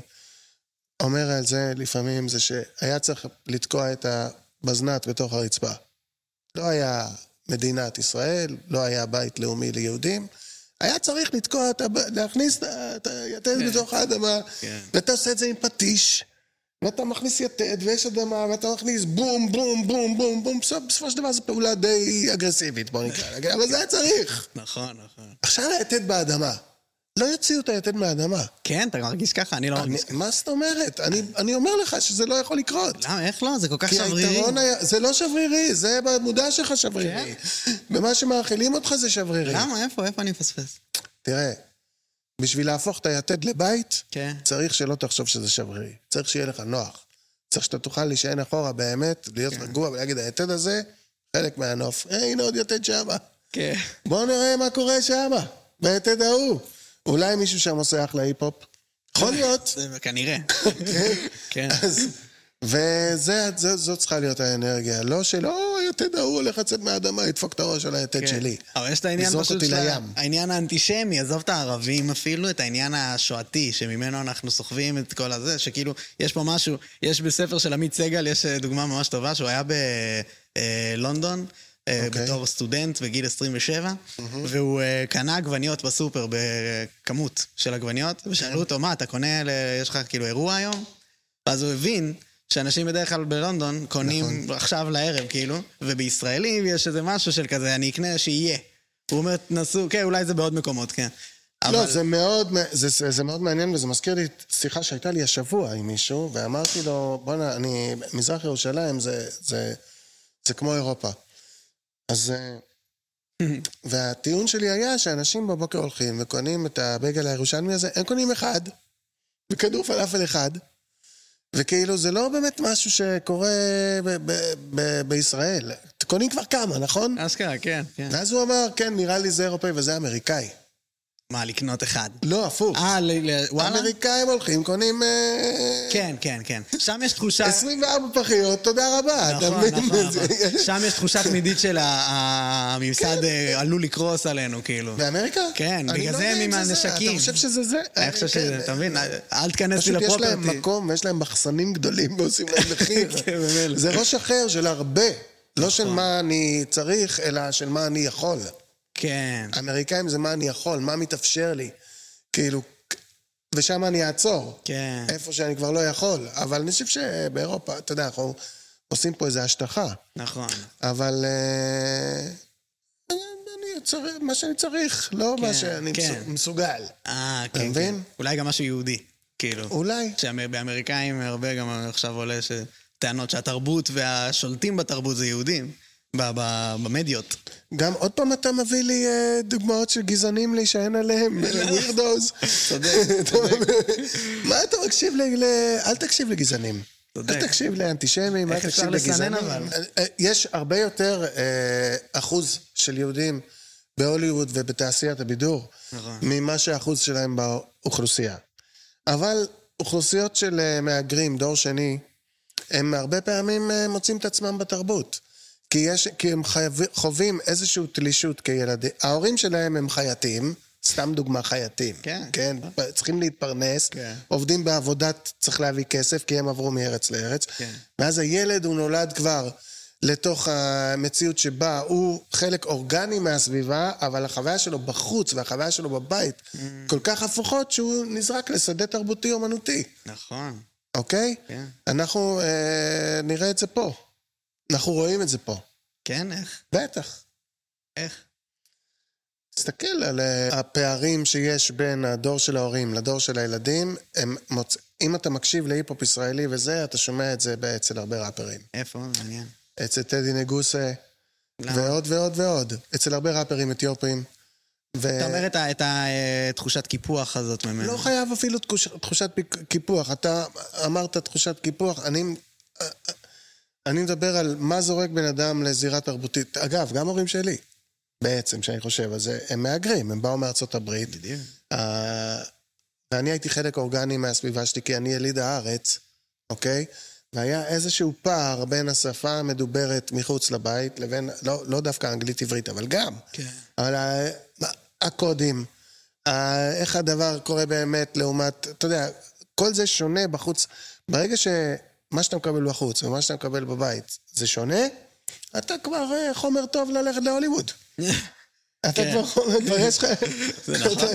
Speaker 1: אומר על זה לפעמים, זה שהיה צריך לתקוע את הבזנת בתוך הרצפה. לא היה מדינת ישראל, לא היה בית לאומי ליהודים. היה צריך לתקוע. להכניס את ה- את היתד
Speaker 2: כן.
Speaker 1: בתוך האדמה,
Speaker 2: כן.
Speaker 1: ואתה עושה את זה עם פטיש, ואתה מכניס יתד, ויש אדמה, ואתה מכניס בום, בום, בום, בום, בום, בסופו של דבר זו פעולה די אגרסיבית, בוא נקרא לה, אבל זה היה צריך.
Speaker 2: נכון, נכון.
Speaker 1: עכשיו היתד באדמה. לא יוציאו את היתד מהאדמה.
Speaker 2: כן, אתה מרגיש ככה? אני לא
Speaker 1: אני,
Speaker 2: מרגיש ככה.
Speaker 1: מה זאת אומרת? אני, אני אומר לך שזה לא יכול לקרות.
Speaker 2: למה, איך לא? זה כל כך שברירי.
Speaker 1: היה... זה לא שברירי, זה במודע שלך שברירי. במה שמאכילים אותך זה שברירי.
Speaker 2: למה? איפה? איפה אני מפספס?
Speaker 1: תראה, בשביל להפוך את היתד לבית,
Speaker 2: כן.
Speaker 1: צריך שלא תחשוב שזה שברירי. צריך שיהיה לך נוח. צריך שאתה תוכל להישען אחורה באמת, להיות
Speaker 2: כן.
Speaker 1: רגוע ולהגיד, היתד הזה, חלק מהנוף. אה, הנה עוד יתד שמה.
Speaker 2: כן.
Speaker 1: בואו נראה מה קורה שמה, ביתד ההוא. אולי מישהו שם עושה אחלה היפ-הופ. יכול להיות.
Speaker 2: כנראה.
Speaker 1: כן. וזאת צריכה להיות האנרגיה. לא של, או, היתד ההוא הולך לצאת מהאדמה, ידפוק את הראש על היתד
Speaker 2: כן.
Speaker 1: שלי.
Speaker 2: אבל יש את העניין פשוט
Speaker 1: אותי
Speaker 2: של ה-
Speaker 1: לים.
Speaker 2: העניין האנטישמי, עזוב את הערבים אפילו, את העניין השואתי, שממנו אנחנו סוחבים את כל הזה, שכאילו, יש פה משהו, יש בספר של עמית סגל, יש אה, דוגמה ממש טובה, שהוא היה בלונדון.
Speaker 1: אוקיי.
Speaker 2: בתור סטודנט בגיל 27, והוא אה, קנה עגבניות בסופר בכמות של עגבניות, ושאלו אותו, מה, אתה קונה, ל- יש לך כאילו אירוע היום? ואז הוא הבין שאנשים בדרך כלל בלונדון קונים
Speaker 1: נכון.
Speaker 2: עכשיו לערב, כאילו, ובישראלים יש איזה משהו של כזה, אני אקנה שיהיה. הוא אומר, תנסו, כן, אולי זה בעוד מקומות, כן.
Speaker 1: לא,
Speaker 2: אבל-
Speaker 1: זה מאוד, זה, זה, זה מאוד מעניין, וזה מזכיר לי שיחה שהייתה לי השבוע עם מישהו, ואמרתי לו, בואנה, אני, מזרח ירושלים זה, זה, זה כמו אירופה. אז... אה, והטיעון שלי היה שאנשים בבוקר הולכים וקונים את הבגל הירושלמי הזה, הם קונים אחד, וכדור פלאפל אחד, וכאילו זה לא באמת משהו שקורה ב- ב- ב- בישראל. קונים כבר כמה, נכון?
Speaker 2: אשכרה, כן, כן.
Speaker 1: ואז הוא אמר, כן, נראה לי זה אירופאי וזה אמריקאי.
Speaker 2: מה, לקנות אחד?
Speaker 1: לא, הפוך.
Speaker 2: אה, וואלה?
Speaker 1: האמריקאים הולכים, קונים אה,
Speaker 2: כן, כן, כן. שם יש תחושה...
Speaker 1: 24 פחיות, תודה רבה.
Speaker 2: נכון? נכון, נכון. שם יש תחושה תמידית של הממסד אה, עלול לקרוס עלינו, כאילו.
Speaker 1: באמריקה?
Speaker 2: כן, בגלל
Speaker 1: לא
Speaker 2: זה הם עם. הנשקים.
Speaker 1: אתה חושב שזה זה?
Speaker 2: אני חושב
Speaker 1: כן.
Speaker 2: שזה, אתה מבין? אל תיכנס לי
Speaker 1: פשוט יש להם
Speaker 2: לפרופרטי.
Speaker 1: מקום ויש להם מחסנים גדולים ועושים להם מחיר.
Speaker 2: כן.
Speaker 1: זה ראש אחר של הרבה. לא של
Speaker 2: נכון.
Speaker 1: מה אני צריך, אלא של מה אני יכול.
Speaker 2: כן.
Speaker 1: האמריקאים זה מה אני יכול, מה מתאפשר לי. כאילו, ושם אני אעצור.
Speaker 2: כן.
Speaker 1: איפה שאני כבר לא יכול. אבל אני חושב שבאירופה, אתה יודע, אנחנו עושים פה איזו השטחה.
Speaker 2: נכון.
Speaker 1: אבל אה, מה שאני צריך, לא
Speaker 2: כן,
Speaker 1: מה שאני
Speaker 2: כן.
Speaker 1: מסו- מסוגל.
Speaker 2: אה, כן, כן.
Speaker 1: מבין?
Speaker 2: אולי גם משהו יהודי, כאילו.
Speaker 1: אולי.
Speaker 2: שבאמריקאים הרבה גם עכשיו עולה ש... טענות שהתרבות והשולטים בתרבות זה יהודים. במדיות.
Speaker 1: גם עוד פעם אתה מביא לי אה, דוגמאות של גזענים להישען עליהם, ווירדוז.
Speaker 2: צודק, צודק.
Speaker 1: מה אתה מקשיב ל... אל תקשיב לגזענים.
Speaker 2: צודק.
Speaker 1: אל תקשיב לאנטישמים, אל תקשיב לגזענים.
Speaker 2: אבל?
Speaker 1: אה, יש הרבה יותר אה, אחוז של יהודים בהוליווד ובתעשיית הבידור,
Speaker 2: נכון.
Speaker 1: ממה שהאחוז שלהם באוכלוסייה. אבל אוכלוסיות של אה, מהגרים, דור שני, הם הרבה פעמים אה, מוצאים את עצמם בתרבות. כי, יש, כי הם חייב, חווים איזושהי תלישות כילדים. ההורים שלהם הם חייטים, סתם דוגמה חייטים.
Speaker 2: כן.
Speaker 1: כן, צריכים להתפרנס,
Speaker 2: כן.
Speaker 1: עובדים בעבודת, צריך להביא כסף, כי הם עברו מארץ לארץ.
Speaker 2: כן.
Speaker 1: ואז הילד, הוא נולד כבר לתוך המציאות שבה הוא חלק אורגני מהסביבה, אבל החוויה שלו בחוץ והחוויה שלו בבית
Speaker 2: Mm.
Speaker 1: כל כך הפוכות שהוא נזרק לשדה תרבותי-אומנותי,
Speaker 2: נכון.
Speaker 1: אוקיי?
Speaker 2: כן.
Speaker 1: אנחנו אה, נראה את זה פה. אנחנו רואים את זה פה.
Speaker 2: כן, איך?
Speaker 1: בטח.
Speaker 2: איך?
Speaker 1: תסתכל על אה, הפערים שיש בין הדור של ההורים לדור של הילדים, הם מוצ... אם אתה מקשיב להיפ-הופ ישראלי וזה, אתה שומע את זה אצל הרבה ראפרים.
Speaker 2: איפה? מעניין.
Speaker 1: אצל טדי נגוסה, ועוד ועוד ועוד. אצל הרבה ראפרים אתיופים.
Speaker 2: ו... אתה אומר את, ה, את התחושת קיפוח הזאת ממנו.
Speaker 1: לא חייב אפילו תחוש, תחושת קיפוח. אתה אמרת תחושת קיפוח, אני, אני מדבר על מה זורק בן אדם לזירה תרבותית. אגב, גם הורים שלי, בעצם, כשאני חושב על זה, הם מהגרים, הם באו מארצות הברית. בדיוק. Uh, ואני הייתי חלק אורגני מהסביבה שלי, כי אני יליד הארץ, אוקיי? והיה איזשהו פער בין השפה המדוברת מחוץ לבית לבין, לא, לא דווקא אנגלית עברית, אבל גם. כן. אבל הקודים, איך הדבר קורה באמת לעומת, אתה יודע, כל זה שונה בחוץ. ברגע שמה שאתה מקבל בחוץ ומה שאתה מקבל בבית זה שונה, אתה כבר אה, חומר טוב ללכת להוליווד. אתה כן. כבר חומר, כבר יש לך... זה נכון.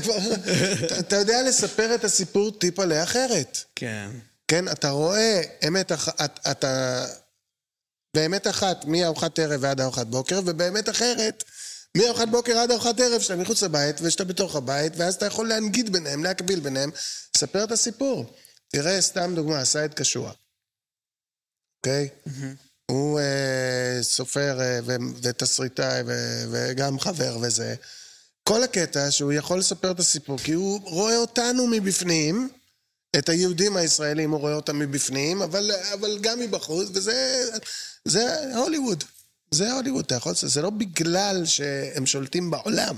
Speaker 1: אתה יודע לספר את הסיפור טיפה לאחרת.
Speaker 2: כן.
Speaker 1: כן, אתה רואה אמת אחת, אתה... באמת אחת מארוחת ערב ועד ארוחת בוקר, ובאמת אחרת מארוחת בוקר עד ארוחת ערב שאתה מחוץ לבית ושאתה בתוך הבית, ואז אתה יכול להנגיד ביניהם, להקביל ביניהם, ספר את הסיפור. תראה, סתם דוגמה, סייד קשוע. אוקיי? Okay? Mm-hmm. הוא אה, סופר אה, ותסריטאי וגם חבר וזה. כל הקטע שהוא יכול לספר את הסיפור, כי הוא רואה אותנו מבפנים, את היהודים הישראלים הוא רואה אותם מבפנים, אבל, אבל גם מבחוץ, וזה זה הוליווד. זה הוליווד, אתה יכול לעשות, זה לא בגלל שהם שולטים בעולם.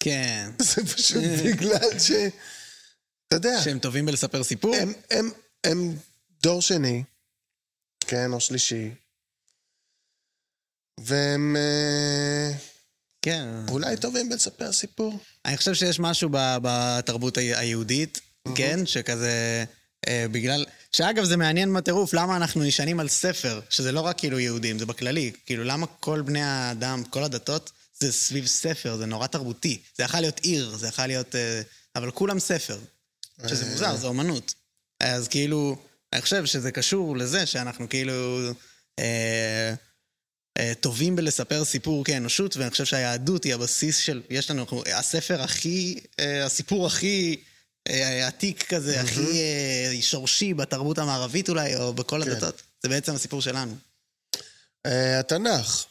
Speaker 2: כן.
Speaker 1: זה פשוט בגלל ש... אתה יודע.
Speaker 2: שהם טובים בלספר סיפור?
Speaker 1: הם, הם, הם דור שני, כן, או שלישי, והם... אה,
Speaker 2: כן.
Speaker 1: אולי טובים בלספר סיפור.
Speaker 2: אני חושב שיש משהו בתרבות היהודית, כן, שכזה... אה, בגלל... שאגב, זה מעניין בטירוף, למה אנחנו נשענים על ספר, שזה לא רק כאילו יהודים, זה בכללי. כאילו, למה כל בני האדם, כל הדתות, זה סביב ספר, זה נורא תרבותי. זה יכול להיות עיר, זה יכול להיות... אה, אבל כולם ספר. שזה מוזר, זה אומנות. אז כאילו, אני חושב שזה קשור לזה שאנחנו כאילו... אה, אה, טובים בלספר סיפור כאנושות, ואני חושב שהיהדות היא הבסיס של, יש לנו, הספר הכי, אה, הסיפור הכי אה, עתיק כזה, הכי שורשי בתרבות המערבית אולי, או בכל כן. הדתות. זה בעצם הסיפור שלנו.
Speaker 1: התנ"ך.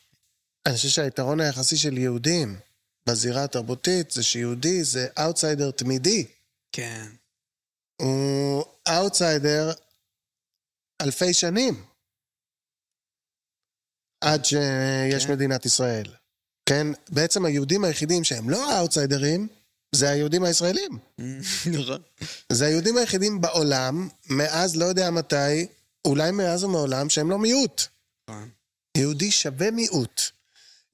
Speaker 1: אני חושב שהיתרון היחסי של יהודים בזירה התרבותית זה שיהודי זה אאוטסיידר תמידי.
Speaker 2: כן.
Speaker 1: הוא אאוטסיידר אלפי שנים. עד שיש כן. מדינת ישראל. כן? בעצם היהודים היחידים שהם לא האאוטסיידרים, זה היהודים הישראלים.
Speaker 2: נכון.
Speaker 1: זה היהודים היחידים בעולם, מאז לא יודע מתי, אולי מאז ומעולם, שהם לא מיעוט. נכון. יהודי שווה מיעוט.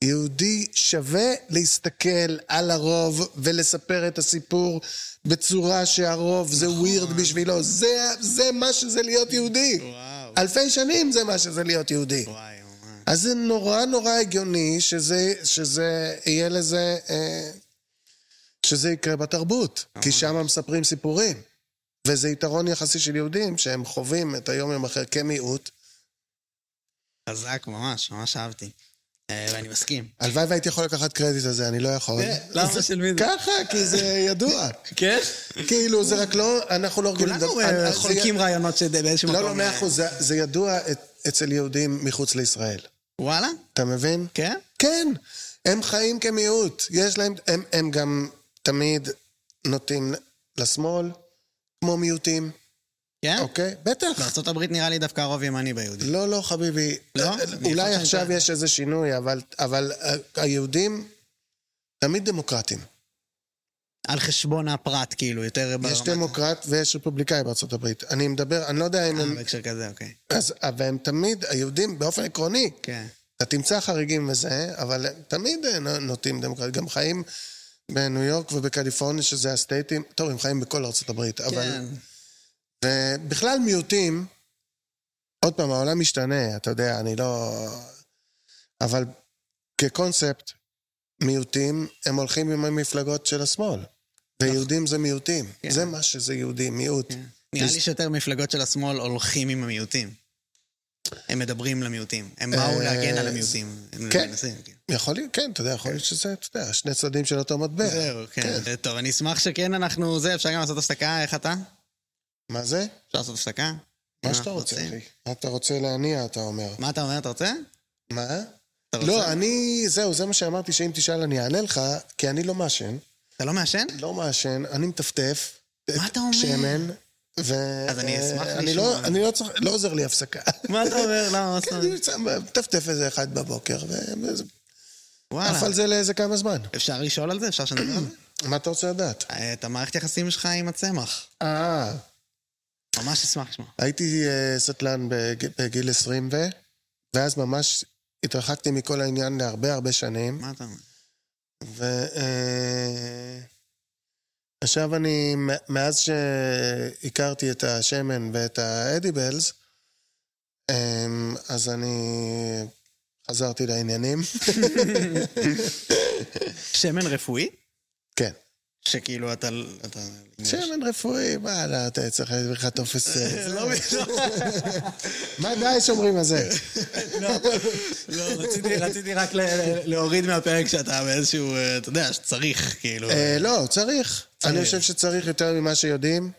Speaker 1: יהודי שווה להסתכל על הרוב ולספר את הסיפור בצורה שהרוב זה ווירד נכון. בשבילו. זה, זה מה שזה להיות יהודי. וואו. אלפי שנים זה מה שזה להיות יהודי. וואי. אז זה נורא נורא הגיוני שזה, שזה יהיה לזה, אה, שזה יקרה בתרבות, כי שם מספרים סיפורים. וזה יתרון יחסי של יהודים שהם חווים את היום יום אחר כמיעוט.
Speaker 2: חזק ממש, ממש אהבתי. אה, ואני מסכים.
Speaker 1: הלוואי והייתי יכול לקחת קרדיט על זה, אני לא יכול.
Speaker 2: אה, למה של מי זה?
Speaker 1: ככה, כי זה ידוע.
Speaker 2: כן?
Speaker 1: כאילו, זה רק לא, אנחנו לא
Speaker 2: רגילים... כולנו חולקים רעיונות שבאיזשהו
Speaker 1: מקום... לא, לא, מאה אחוז, זה ידוע אצל יהודים מחוץ לישראל.
Speaker 2: וואלה?
Speaker 1: אתה מבין?
Speaker 2: כן?
Speaker 1: כן. הם חיים כמיעוט. יש להם... הם, הם גם תמיד נוטים לשמאל, כמו מיעוטים.
Speaker 2: כן?
Speaker 1: אוקיי? בטח.
Speaker 2: בארה"ב נראה לי דווקא הרוב ימני ביהודי.
Speaker 1: לא, לא, חביבי.
Speaker 2: לא?
Speaker 1: אולי עכשיו יש איזה שינוי, אבל, אבל היהודים תמיד דמוקרטים.
Speaker 2: על חשבון הפרט, כאילו, יותר
Speaker 1: ברמת... יש דמוקרט ויש רפובליקאי בארצות הברית. אני מדבר, אני לא יודע אם
Speaker 2: הם... אה, בהקשר כזה, אוקיי.
Speaker 1: אז, והם תמיד, היהודים, באופן עקרוני,
Speaker 2: כן.
Speaker 1: אתה תמצא חריגים וזה, אבל הם תמיד אה, נוטים דמוקרט. גם חיים בניו יורק ובקליפורניה, שזה הסטייטים, טוב, הם חיים בכל ארצות הברית, אבל... כן. ובכלל מיעוטים, עוד פעם, העולם משתנה, אתה יודע, אני לא... אבל כקונספט, מיעוטים, הם הולכים עם המפלגות של השמאל. ויהודים זה מיעוטים. כן. זה מה שזה יהודי, מיעוט. כן.
Speaker 2: נראה לי שיותר מפלגות של השמאל הולכים עם המיעוטים. הם מדברים למיעוטים. הם באו אה, להגן על המיעוטים.
Speaker 1: כן. יכול להיות, כן, אתה יודע, יכול להיות שזה, אתה יודע, שני צדדים של אותו מטבע.
Speaker 2: זהו, כן. טוב, אני אשמח שכן אנחנו... זה, אפשר גם לעשות הפסקה, איך אתה?
Speaker 1: מה זה?
Speaker 2: אפשר לעשות הפסקה?
Speaker 1: מה שאתה רוצה, אחי. אתה רוצה להניע, אתה אומר.
Speaker 2: מה אתה אומר, אתה רוצה?
Speaker 1: מה?
Speaker 2: אתה רוצה?
Speaker 1: לא, אני, זהו, זה מה שאמרתי, שאם תשאל אני אענה לך, כי אני לא מעשן.
Speaker 2: אתה לא מעשן?
Speaker 1: לא מעשן, אני מטפטף.
Speaker 2: מה אתה אומר?
Speaker 1: שמן. ו...
Speaker 2: אז אני אשמח
Speaker 1: אני
Speaker 2: לשמוע.
Speaker 1: לא, אני לא צריך, לא עוזר לי הפסקה.
Speaker 2: מה אתה אומר? למה? מה זאת אומרת?
Speaker 1: מטפטף איזה אחד בבוקר, ועף
Speaker 2: וואלה.
Speaker 1: על זה לאיזה כמה זמן.
Speaker 2: אפשר לשאול על זה? אפשר שנדבר על זה?
Speaker 1: מה אתה רוצה לדעת?
Speaker 2: אה, את המערכת יחסים שלך עם הצמח.
Speaker 1: אה,
Speaker 2: ממש אשמח לשמוע.
Speaker 1: הייתי אה, סטלן בג- בגיל 20 ו... ואז ממש התרחקתי מכל העניין להרבה הרבה שנים.
Speaker 2: מה אתה אומר?
Speaker 1: ו... אה, עכשיו אני, מאז שהכרתי את השמן ואת האדיבלס, אמ, אז אני חזרתי לעניינים.
Speaker 2: שמן רפואי?
Speaker 1: כן.
Speaker 2: שכאילו אתה...
Speaker 1: שמן רפואי, מה, לא, אתה צריך להביא לך טופס... אה,
Speaker 2: לא,
Speaker 1: מה די שומרים על זה?
Speaker 2: לא, רציתי- רציתי רק להוריד מהפרק שאתה באיזשהו, אה, אתה יודע, שצריך, כאילו.
Speaker 1: אה, לא, צריך. אני חושב שצריך יותר ממה שיודעים.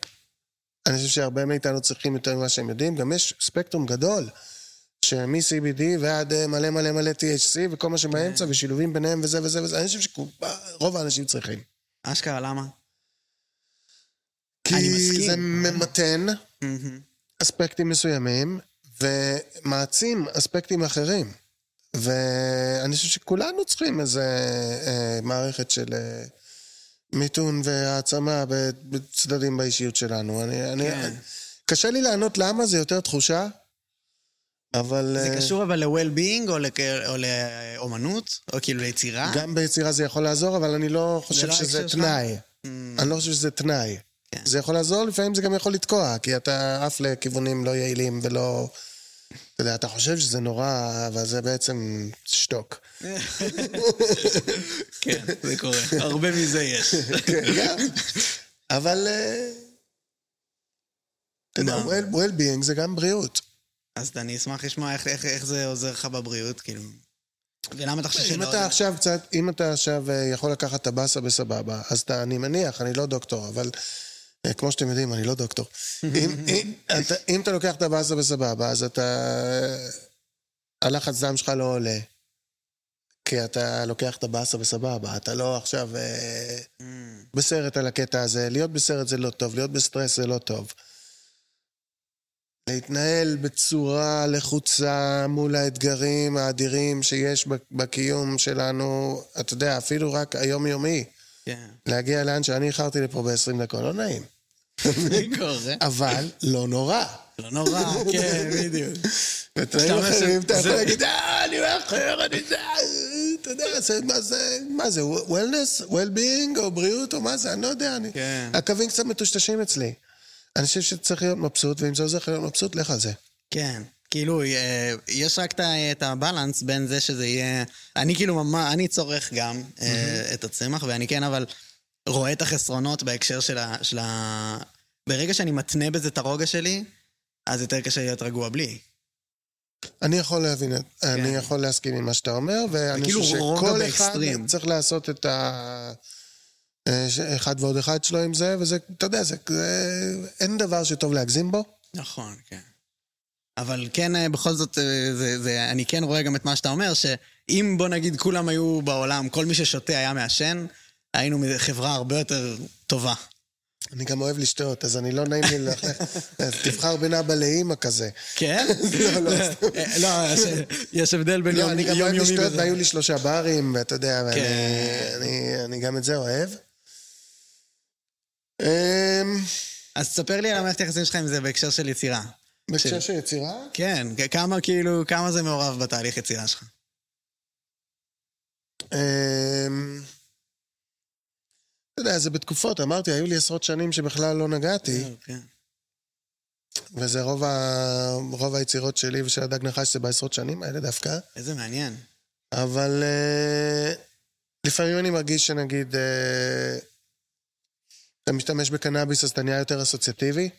Speaker 1: אני חושב שהרבה מאיתנו צריכים יותר ממה שהם יודעים. גם יש ספקטרום גדול, שמ-CBD ועד מלא מלא מלא THC וכל מה שבאמצע,
Speaker 2: כן.
Speaker 1: ושילובים ביניהם וזה וזה וזה. אני חושב שרוב האנשים צריכים.
Speaker 2: אשכרה, למה?
Speaker 1: כי
Speaker 2: אני.
Speaker 1: זה ממתן. אספקטים מסוימים, ומעצים אספקטים אחרים. ואני חושב שכולנו צריכים איזה אה, מערכת של אה, מיתון והעצמה בצדדים באישיות שלנו. אני, אני,
Speaker 2: כן.
Speaker 1: קשה לי לענות למה, זה יותר תחושה, אבל...
Speaker 2: זה
Speaker 1: אה,
Speaker 2: קשור אבל ל-well-being או לכ- או לאומנות? או כאילו ליצירה?
Speaker 1: גם ביצירה זה יכול לעזור, אבל אני לא חושב
Speaker 2: לא
Speaker 1: שזה? תנאי.
Speaker 2: Mm,
Speaker 1: אני לא חושב שזה תנאי.
Speaker 2: כן.
Speaker 1: זה יכול לעזור, לפעמים זה גם יכול לתקוע, כי אתה עף לכיוונים לא יעילים ולא... אתה יודע, אתה חושב שזה נורא, אבל זה בעצם שטוק.
Speaker 2: כן, זה קורה. הרבה מזה יש.
Speaker 1: כן, גם. אבל... אה, אתה יודע, well-being זה גם בריאות.
Speaker 2: אז אני אשמח לשמוע איך- איך איך זה עוזר לך בבריאות, כאילו. ולמה אתה חושב שלא...
Speaker 1: אם אתה עכשיו קצת, אם אתה עכשיו אה, יכול לקחת את הבאסה בסבבה, אז אתה, אני מניח, אני לא דוקטור, אבל אה, כמו שאתם יודעים, אני לא דוקטור. אם, אם, אתה, אם אתה לוקח את הבאסה בסבבה, אז אתה... הלחץ דם שלך לא עולה. כי אתה לוקח את הבאסה בסבבה, אתה לא עכשיו אה,
Speaker 2: Mm,
Speaker 1: בסרט על הקטע הזה. להיות בסרט זה לא טוב, להיות בסטרס זה לא טוב. להתנהל בצורה לחוצה מול האתגרים האדירים שיש בקיום שלנו, אתה יודע, אפילו רק היומיומי.
Speaker 2: כן.
Speaker 1: להגיע לאן שאני איחרתי לפה ב-20 דקות, לא נעים. אבל לא נורא.
Speaker 2: לא נורא, כן, בדיוק.
Speaker 1: בתנאים אחרים אתה יכול להגיד, אה, אני מאחר, אני זה, אתה יודע, מה זה, מה זה, וולנס, well-being או בריאות או מה זה, אני לא יודע, אני...
Speaker 2: כן.
Speaker 1: הקווים קצת מטושטשים אצלי. אני חושב שצריך להיות מבסוט, ואם זה עוזר לך להיות מבסוט, לך על זה.
Speaker 2: כן. כאילו, אה, יש רק את הבלנס בין זה שזה יהיה... אני כאילו ממש, אני צורך גם אה, את הצמח, ואני כן, אבל רואה את החסרונות בהקשר של ה... של ה... ברגע שאני מתנה בזה את הרוגע שלי, אז יותר קשה להיות רגוע בלי.
Speaker 1: אני יכול להבין, את- אני יכול להסכים עם מה שאתה אומר, ואני חושב שכל אחד
Speaker 2: באקסטרים.
Speaker 1: צריך לעשות את ה... אה, אחד ועוד אחד שלו עם זה, וזה, אתה יודע, זה, זה, אין דבר שטוב להגזים בו.
Speaker 2: נכון, כן. אבל כן, אה, בכל זאת, אה, זה, זה, אני כן רואה גם את מה שאתה אומר, שאם בוא נגיד כולם היו בעולם, כל מי ששותה היה מעשן, היינו חברה הרבה יותר טובה.
Speaker 1: אני גם אוהב לשתות, אז אני לא נעים לי ללכת. תבחר בין אבא לאימא כזה.
Speaker 2: כן?
Speaker 1: לא, לא,
Speaker 2: לא, יש- הבדל בין
Speaker 1: לא,
Speaker 2: יום
Speaker 1: אני גם אוהב לשתות. והיו לי שלושה ברים, ואתה יודע,
Speaker 2: כן.
Speaker 1: אני גם את זה אוהב. אמ,
Speaker 2: אז תספר לי על המערכת היחסים שלך עם זה בהקשר של יצירה.
Speaker 1: בהקשר של יצירה?
Speaker 2: כן, כמה כאילו, כמה זה מעורב בתהליך יצירה שלך?
Speaker 1: אמ, אתה יודע, זה בתקופות, אמרתי, היו לי עשרות שנים שבכלל לא נגעתי,
Speaker 2: כן.
Speaker 1: וזה רוב, ה... רוב היצירות שלי ושל הדג נחש זה בעשרות שנים האלה דווקא,
Speaker 2: איזה מעניין.
Speaker 1: אבל uh, לפעמים אני מרגיש שנגיד, uh, אתה משתמש בקנאביס אז אתה נהיה יותר אסוציאטיבי,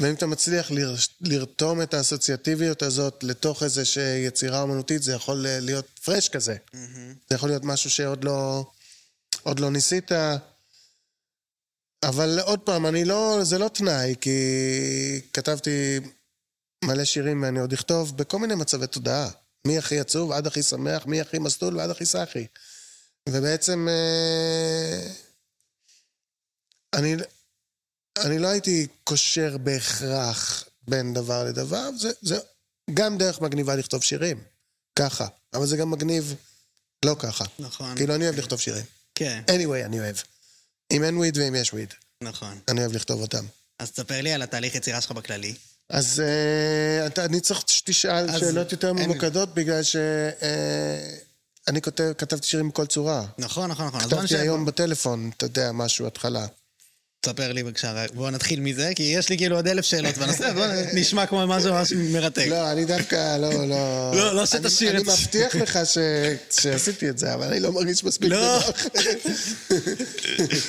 Speaker 1: ואם אתה מצליח לר... לרתום את האסוציאטיביות הזאת לתוך איזושהי יצירה אומנותית, זה יכול אה, להיות פרש כזה.
Speaker 2: מהמם.
Speaker 1: זה יכול להיות משהו שעוד לא, עוד לא ניסית. אבל עוד פעם, אני לא, זה לא תנאי, כי כתבתי מלא שירים ואני עוד אכתוב בכל מיני מצבי תודעה. מי הכי עצוב עד הכי שמח, מי הכי מסטול ועד הכי סאחי. ובעצם אה, אני, אני לא הייתי קושר בהכרח בין דבר לדבר, זה, זה גם דרך מגניבה לכתוב שירים, ככה, אבל זה גם מגניב לא ככה.
Speaker 2: נכון.
Speaker 1: כאילו, אני אוהב לכתוב שירים.
Speaker 2: כן.
Speaker 1: anyway, אני אוהב. אם אין וויד ואם יש וויד.
Speaker 2: נכון.
Speaker 1: אני אוהב לכתוב אותם.
Speaker 2: אז תספר לי על התהליך יצירה שלך בכללי.
Speaker 1: אז uh, אני צריך שתשאל שאלות יותר ממוקדות, בגלל שאני uh, כתבתי שירים בכל צורה.
Speaker 2: נכון, נכון, נכון.
Speaker 1: כתבתי היום בטלפון, אתה יודע, משהו, התחלה.
Speaker 2: תספר לי בבקשה, בואו נתחיל מזה, כי יש לי כאילו עוד אלף שאלות בנושא, בואו נשמע כמו משהו ממש מרתק.
Speaker 1: לא, אני דווקא לא, לא...
Speaker 2: לא, לא שתשאיר
Speaker 1: את זה. אני מבטיח לך שעשיתי את זה, אבל אני לא מרגיש מספיק
Speaker 2: לא.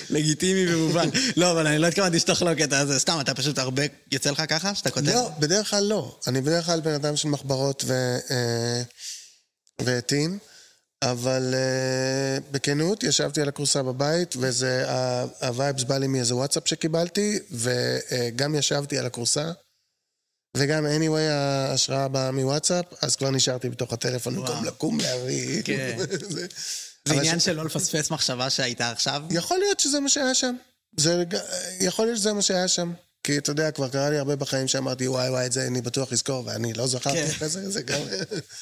Speaker 2: לגיטימי ומובן. לא, אבל אני לא התכוונתי שתחלוק את זה, סתם, אתה פשוט הרבה, יוצא לך ככה, שאתה כותב?
Speaker 1: לא, בדרך כלל לא. אני בדרך כלל בן אדם של מחברות ועטים. אבל אה, בכנות, ישבתי על הכורסה בבית, וזה, ה vibes בא לי מאיזה וואטסאפ שקיבלתי, וגם אה, ישבתי על הכורסה, וגם anyway ההשראה באה מוואטסאפ, אז כבר נשארתי בתוך הטלפון, במקום לקום להביא.
Speaker 2: כן. זה, זה עניין ש... של לא לפספס מחשבה שהייתה עכשיו?
Speaker 1: יכול להיות שזה מה שהיה שם. זה, יכול להיות שזה מה שהיה שם. כי אתה יודע, כבר קרה לי הרבה בחיים שאמרתי, וואי וואי, את זה אני בטוח אזכור, ואני לא זכרתי
Speaker 2: כן.
Speaker 1: אחרי זה, זה גם...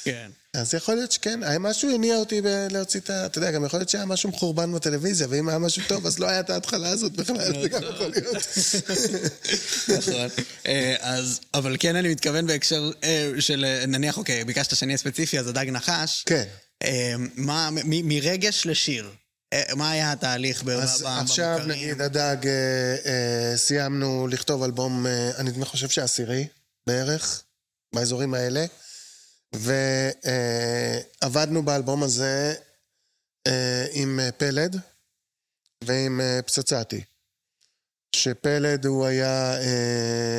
Speaker 2: כן.
Speaker 1: אז יכול להיות שכן, היה משהו הניע אותי להוציא את ה... אתה יודע, גם יכול להיות שהיה משהו מחורבן בטלוויזיה, ואם היה משהו טוב, אז לא היה את ההתחלה הזאת בכלל, זה גם יכול להיות.
Speaker 2: נכון. אה, אז, אבל כן אני מתכוון בהקשר אה, של, נניח, אוקיי, ביקשת שאני אהיה ספציפי, אז הדג נחש.
Speaker 1: כן.
Speaker 2: אה, מה, מרגש לשיר. מה היה התהליך במוכרים?
Speaker 1: אז עכשיו, נגיד, הדג, סיימנו לכתוב אלבום, אני חושב שעשירי בערך, באזורים האלה. ועבדנו באלבום הזה עם פלד ועם פצצתי. שפלד הוא היה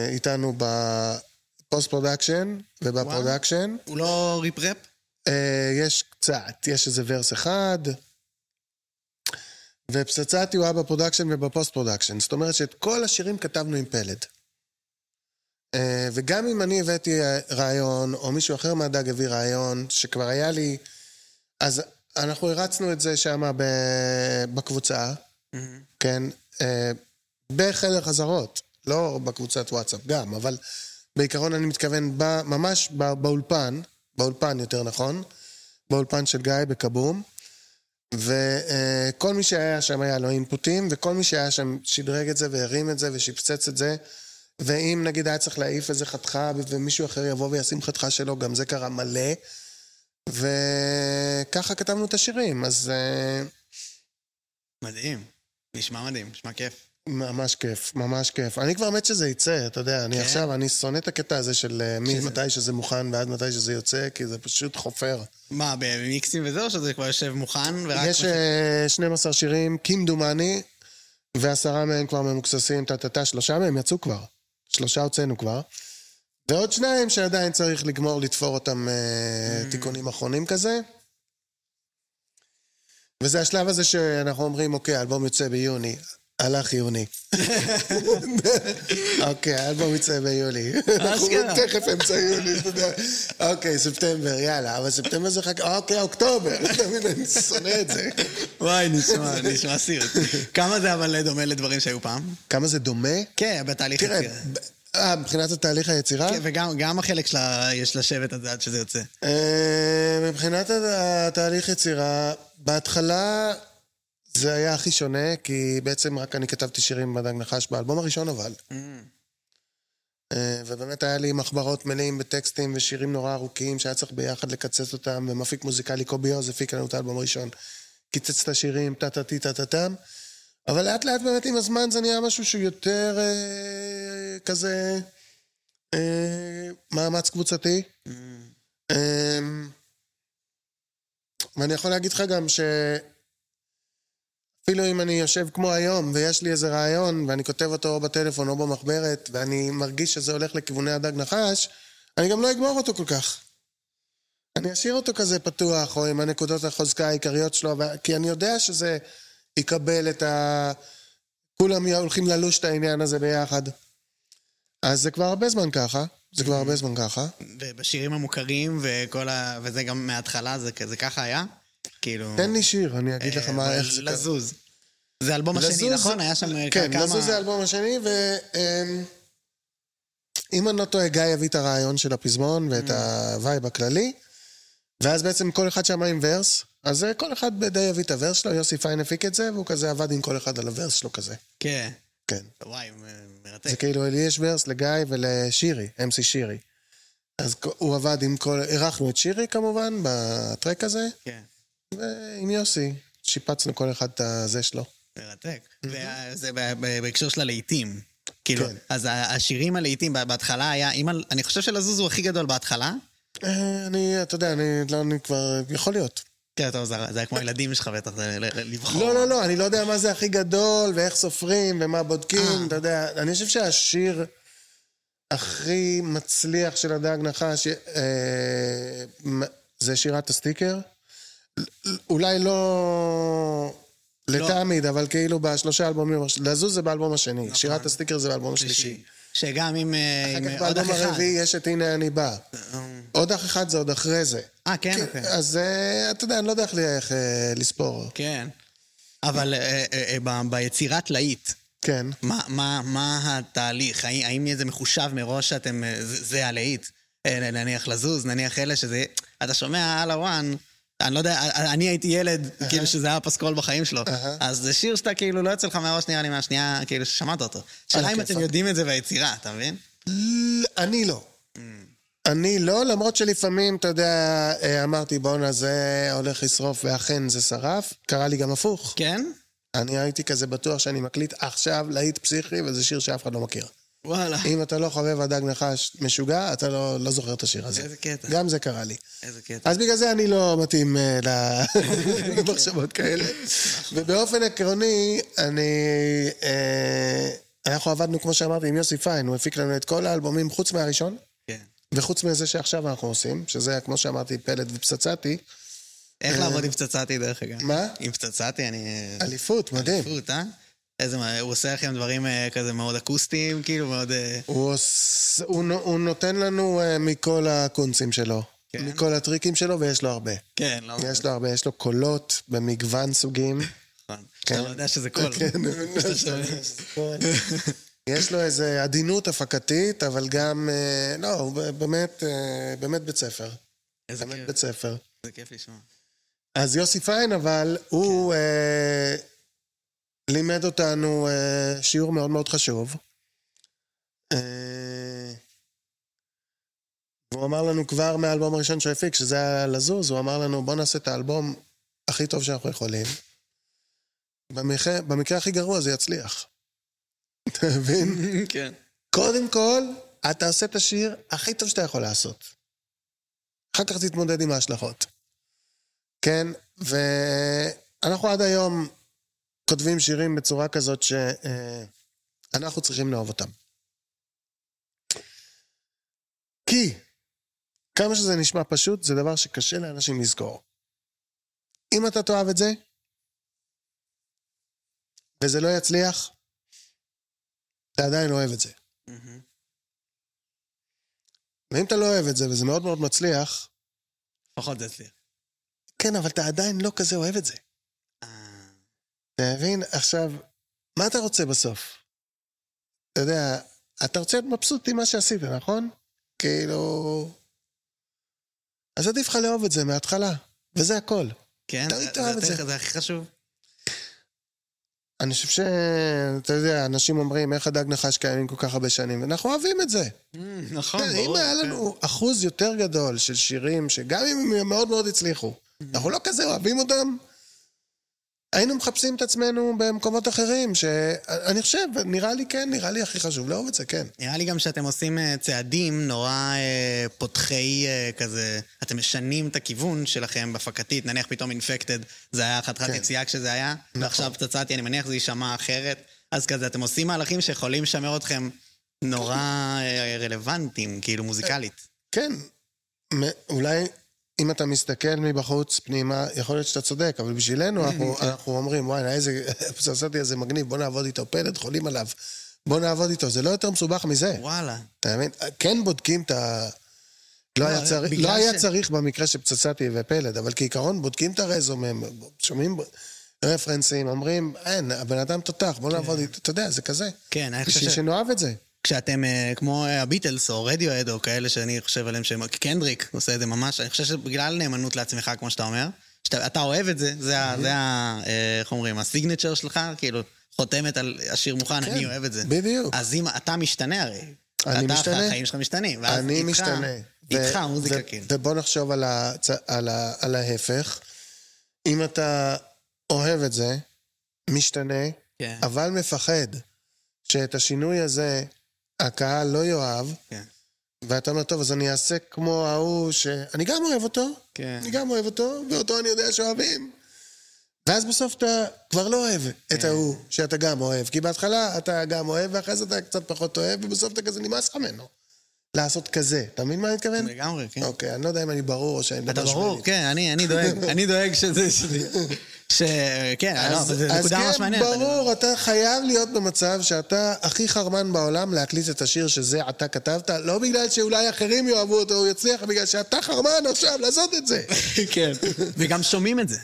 Speaker 1: איתנו ב post production וב production.
Speaker 2: הוא לא ריפ-רפ?
Speaker 1: יש קצת, יש איזה verse אחד. ופצצתי הוא היה ב production וב post production. זאת אומרת שאת כל השירים כתבנו עם פלד. וגם אם אני הבאתי רעיון, או מישהו אחר מהדג הביא רעיון, שכבר היה לי... אז אנחנו הרצנו את זה שם בקבוצה, mm-hmm. כן? בחדר חזרות, לא בקבוצת וואטסאפ גם, אבל בעיקרון אני מתכוון ממש באולפן, באולפן יותר נכון, באולפן של גיא בקבום, וכל מי שהיה שם היה לו אינפוטים, וכל מי שהיה שם שדרג את זה והרים את זה ושפצץ את זה. ואם נגיד היה צריך להעיף איזה חתיכה ומישהו אחר יבוא וישים חתיכה שלו, גם זה קרה מלא. וככה כתבנו את השירים, אז...
Speaker 2: מדהים. נשמע מדהים, נשמע כיף.
Speaker 1: ממש כיף, ממש כיף. אני כבר מת שזה יצא, אתה יודע, אני כן. עכשיו, אני שונא את הקטע הזה של מתי שזה מוכן ועד מתי שזה יוצא, כי זה פשוט חופר.
Speaker 2: מה, במיקסים וזהו, או שזה כבר יושב מוכן ורק...
Speaker 1: יש 12 שירים, כמדומני, ועשרה מהם כבר ממוקססים, טה-טה-טה, שלושה מהם יצאו כבר. שלושה הוצאנו כבר. ועוד שניים שעדיין צריך לגמור לתפור אותם mm. תיקונים אחרונים כזה. וזה השלב הזה שאנחנו אומרים, אוקיי, האלבום יוצא ביוני. הלך יוני. אוקיי, האלבום יצא ביולי. אנחנו תכף אמצע יוני, אתה יודע. אוקיי, ספטמבר, יאללה, אבל ספטמבר זה חכה, אוקיי, אוקטובר. מבין, אני שונא את זה.
Speaker 2: וואי, נשמע, נשמע סיוט. כמה זה אבל דומה לדברים שהיו פעם?
Speaker 1: כמה זה דומה?
Speaker 2: כן, בתהליך
Speaker 1: יצירה. אה, מבחינת התהליך היצירה?
Speaker 2: כן, וגם החלק שלה, יש לשבת עד שזה יוצא.
Speaker 1: מבחינת התהליך יצירה, בהתחלה... זה היה הכי שונה, כי בעצם רק אני כתבתי שירים בדג נחש באלבום הראשון אבל. Mm. ובאמת היה לי מחברות מלאים בטקסטים ושירים נורא ארוכים שהיה צריך ביחד לקצץ אותם, ומפיק מוזיקלי קובי עוז הפיק לנו את האלבום הראשון. קיצץ את השירים, טה-טה-טי, טה-טה-טם. אבל לאט לאט באמת עם הזמן זה נהיה משהו שהוא יותר אה, כזה אה, מאמץ קבוצתי. Mm. אה, ואני יכול להגיד לך גם ש... אפילו אם אני יושב כמו היום ויש לי איזה רעיון ואני כותב אותו או בטלפון או במחברת ואני מרגיש שזה הולך לכיווני הדג נחש, אני גם לא אגמור אותו כל כך. אני אשאיר אותו כזה פתוח, או עם הנקודות החוזקה העיקריות שלו, כי אני יודע שזה יקבל את ה... כולם הולכים ללוש את העניין הזה ביחד. אז זה כבר הרבה זמן ככה, זה כבר הרבה זמן ככה.
Speaker 2: ובשירים המוכרים וכל ה... וזה גם מההתחלה, זה, זה ככה היה? כאילו...
Speaker 1: תן לי שיר, אני אגיד לך מה, איך זה...
Speaker 2: לזוז. זה האלבום השני, נכון? היה שם
Speaker 1: כן,
Speaker 2: כמה...
Speaker 1: לזוז זה האלבום השני, ו... אם אני לא טועה, גיא הביא את הרעיון של הפזמון ואת ה vibe הכללי, ואז בעצם כל אחד שם עם verse, אז כל אחד די הביא את ה verse שלו, יוסי פיין הפיק את זה, והוא כזה עבד עם כל אחד על ה verse שלו כזה.
Speaker 2: כן.
Speaker 1: כן.
Speaker 2: וואי, מרתק.
Speaker 1: זה כאילו, לי יש verse לגיא ולשירי, MC שירי. אז הוא עבד עם כל... אירחנו את שירי כמובן, ב track הזה.
Speaker 2: כן.
Speaker 1: ועם יוסי, שיפצנו כל אחד את הזה שלו.
Speaker 2: מרתק. וזה בהקשר של הלהיטים. כאילו, כן. אז השירים הלהיטים בהתחלה היה, אני חושב שלזוז הוא הכי גדול בהתחלה.
Speaker 1: אני, אתה יודע, אני, לא, אני כבר, יכול להיות.
Speaker 2: כן, טוב, זה היה כמו ילדים שלך בטח, לבחור.
Speaker 1: לא, לא, לא, אני לא יודע מה זה הכי גדול, ואיך סופרים, ומה בודקים, אתה יודע, אני חושב שהשיר הכי מצליח של הדג נחש זה שירת הסטיקר. אולי לא... לתמיד, אבל כאילו בשלושה אלבומים, לזוז זה באלבום השני, שירת הסטיקר זה באלבום השלישי.
Speaker 2: שגם עם
Speaker 1: אחר כך באלבום הרביעי יש את הנה אני בא. עוד אח אחד זה עוד אחרי זה.
Speaker 2: אה, כן?
Speaker 1: אז אתה יודע, אני לא יודע איך לספור.
Speaker 2: כן. אבל ביצירת להיט,
Speaker 1: כן.
Speaker 2: מה התהליך? האם זה מחושב מראש שאתם... זה הלהיט? נניח לזוז, נניח אלה שזה... אתה שומע על הוואן... אני לא יודע, אני הייתי ילד, כאילו שזה היה פסקול בחיים שלו. אז זה שיר שאתה כאילו לא יוצא לך מהראש נראה לי מהשנייה, כאילו ששמעת אותו. שאלה אם אתם יודעים את זה ביצירה, אתה מבין?
Speaker 1: אני לא. אני לא, למרות שלפעמים, אתה יודע, אמרתי בואנה זה הולך לשרוף, ואכן זה שרף. קרה לי גם הפוך.
Speaker 2: כן?
Speaker 1: אני הייתי כזה בטוח שאני מקליט עכשיו להיט פסיכי, וזה שיר שאף אחד לא מכיר.
Speaker 2: וואלה.
Speaker 1: אם אתה לא חובב הדג נחש משוגע, אתה לא, לא זוכר את השיר הזה.
Speaker 2: איזה קטע.
Speaker 1: גם זה קרה לי.
Speaker 2: איזה קטע.
Speaker 1: אז בגלל זה אני לא מתאים uh, למחשבות כאלה. ובאופן עקרוני, אני... Uh, אנחנו עבדנו, כמו שאמרתי, עם יוסי פיין, הוא הפיק לנו את כל האלבומים חוץ מהראשון.
Speaker 2: כן.
Speaker 1: וחוץ מזה שעכשיו אנחנו עושים, שזה, כמו שאמרתי, פלט ופצצתי.
Speaker 2: איך לעבוד עם פצצתי, דרך אגב?
Speaker 1: מה?
Speaker 2: עם פצצתי, אני...
Speaker 1: אליפות, מדהים.
Speaker 2: אליפות, אה? איזה, הוא עושה לכם דברים כזה מאוד אקוסטיים, כאילו מאוד...
Speaker 1: הוא, עוש... הוא, הוא נותן לנו מכל הקונצים שלו. כן. מכל הטריקים שלו, ויש לו הרבה.
Speaker 2: כן, לא...
Speaker 1: יש לו הרבה, יש לו קולות במגוון סוגים.
Speaker 2: נכון. כן. אתה לא יודע שזה קול.
Speaker 1: כן, יש לו איזו עדינות הפקתית, אבל גם... לא, הוא באמת, באמת בית ספר.
Speaker 2: איזה
Speaker 1: באמת
Speaker 2: כיף.
Speaker 1: בית ספר.
Speaker 2: זה כיף לשמוע.
Speaker 1: אז יוסי פיין, אבל הוא... אה, לימד אותנו uh, שיעור מאוד מאוד חשוב. Uh, והוא אמר לנו כבר מהאלבום הראשון שהוא הפיק, שזה היה לזוז, הוא אמר לנו בוא נעשה את האלבום הכי טוב שאנחנו יכולים. במקרה, במקרה הכי גרוע זה יצליח. אתה מבין?
Speaker 2: כן.
Speaker 1: קודם כל, אתה עושה את השיר הכי טוב שאתה יכול לעשות. אחר כך תתמודד עם ההשלכות. כן? ואנחנו עד היום כותבים שירים בצורה כזאת שאנחנו צריכים לאהוב אותם. כי כמה שזה נשמע פשוט, זה דבר שקשה לאנשים לזכור. אם אתה תאהב את זה, וזה לא יצליח, אתה עדיין אוהב את זה.
Speaker 2: מהמם.
Speaker 1: ואם אתה לא אוהב את זה, וזה מאוד מאוד מצליח,
Speaker 2: לפחות זה אצלי.
Speaker 1: כן, אבל אתה עדיין לא כזה אוהב את זה. אתה מבין? עכשיו, מה אתה רוצה בסוף? אתה יודע, אתה רוצה להיות מבסוט עם מה שעשית, נכון? כאילו... אז עדיף לך לאהוב את זה מההתחלה, וזה הכל.
Speaker 2: כן, זה- זה-
Speaker 1: זה.
Speaker 2: זה הכי חשוב.
Speaker 1: אני חושב ש... אתה יודע, אנשים אומרים, איך הדג נחש קיימים כל כך הרבה שנים, ואנחנו אוהבים את זה.
Speaker 2: נכון,
Speaker 1: כן,
Speaker 2: ברור.
Speaker 1: אם היה לנו אחוז יותר גדול של שירים, שגם אם הם מאוד מאוד הצליחו, אנחנו לא כזה אוהבים אותם, היינו מחפשים את עצמנו במקומות אחרים, שאני חושב, נראה לי כן, נראה לי הכי חשוב לאהוב את זה, כן.
Speaker 2: נראה לי גם שאתם עושים אה, צעדים נורא אה, פותחי אה, כזה, אתם משנים את הכיוון שלכם בהפקתית, נניח פתאום אינפקטד, זה היה חתיכת
Speaker 1: כן.
Speaker 2: יציאה כשזה היה,
Speaker 1: נכון.
Speaker 2: ועכשיו פצצתי, אני מניח זה יישמע אחרת, אז כזה, אתם עושים מהלכים שיכולים לשמר אתכם נורא רלוונטיים, כאילו מוזיקלית.
Speaker 1: כן, אולי אם אתה מסתכל מבחוץ פנימה, יכול להיות שאתה צודק, אבל בשבילנו אנחנו, אנחנו אומרים, וואי, איזה פצצתי איזה מגניב, בוא נעבוד איתו, פלד חולים עליו, בוא נעבוד איתו, זה לא יותר מסובך מזה.
Speaker 2: וואלה.
Speaker 1: אתה מבין? כן בודקים את ה... לא,
Speaker 2: לא,
Speaker 1: היה,
Speaker 2: בגלל
Speaker 1: לא היה
Speaker 2: ש-
Speaker 1: צריך במקרה של פצצתי ופלד, אבל כעיקרון בודקים את הרזומה, שומעים רפרנסים, אומרים, אין, הבן אדם תותח, בוא נעבוד איתו, אתה יודע, זה כזה.
Speaker 2: כן, אני חושב
Speaker 1: בשביל
Speaker 2: ש...
Speaker 1: שנאהב את זה.
Speaker 2: כשאתם אה, כמו אה, הביטלס או רדיואד או כאלה שאני חושב עליהם שהם... קנדריק עושה את זה ממש, אני חושב שבגלל נאמנות לעצמך, כמו שאתה אומר, שאתה אתה אוהב את זה, זה ה... זה ה... אה, איך אומרים? הסיגנצ'ר שלך, כאילו, חותמת על השיר מוכן,
Speaker 1: כן,
Speaker 2: אני אוהב את זה.
Speaker 1: בדיוק.
Speaker 2: אז אם אתה משתנה הרי.
Speaker 1: אני
Speaker 2: אתה,
Speaker 1: משתנה.
Speaker 2: החיים שלך משתנים.
Speaker 1: אני
Speaker 2: איתך-
Speaker 1: משתנה.
Speaker 2: איתך המוזיקה, כאילו.
Speaker 1: ובוא נחשוב על, הצ... על, ה... על ההפך. אם אתה אוהב את זה, משתנה,
Speaker 2: כן,
Speaker 1: אבל מפחד שאת השינוי הזה הקהל לא יאהב,
Speaker 2: כן.
Speaker 1: ואתה אומר, טוב, אז אני אעשה כמו ההוא שאני גם אוהב אותו,
Speaker 2: כן.
Speaker 1: אני גם אוהב אותו, ואותו אני יודע שאוהבים. ואז בסוף אתה כבר לא אוהב את
Speaker 2: כן.
Speaker 1: ההוא שאתה גם אוהב. כי בהתחלה אתה גם אוהב, ואחרי זה אתה קצת פחות אוהב, ובסוף אתה כזה נמאס לך ממנו. לעשות כזה. אתה מבין מה אני מתכוון?
Speaker 2: לגמרי, כן.
Speaker 1: אוקיי, אני לא יודע אם אני ברור או שאני
Speaker 2: אתה
Speaker 1: מדבר
Speaker 2: ברור,
Speaker 1: שמאלית.
Speaker 2: כן, אני, אני דואג, אני דואג שזה, שזה, ש... כן, לא,
Speaker 1: אז,
Speaker 2: זה
Speaker 1: אז
Speaker 2: נקודה ממש
Speaker 1: כן,
Speaker 2: מעניינת. אני-
Speaker 1: ברור, אתה חייב להיות במצב שאתה הכי חרמן בעולם להקליט את השיר שזה אתה כתבת, לא בגלל שאולי אחרים יאהבו אותו, הוא יצליח, בגלל שאתה חרמן עכשיו לעשות את זה.
Speaker 2: כן. וגם שומעים את זה.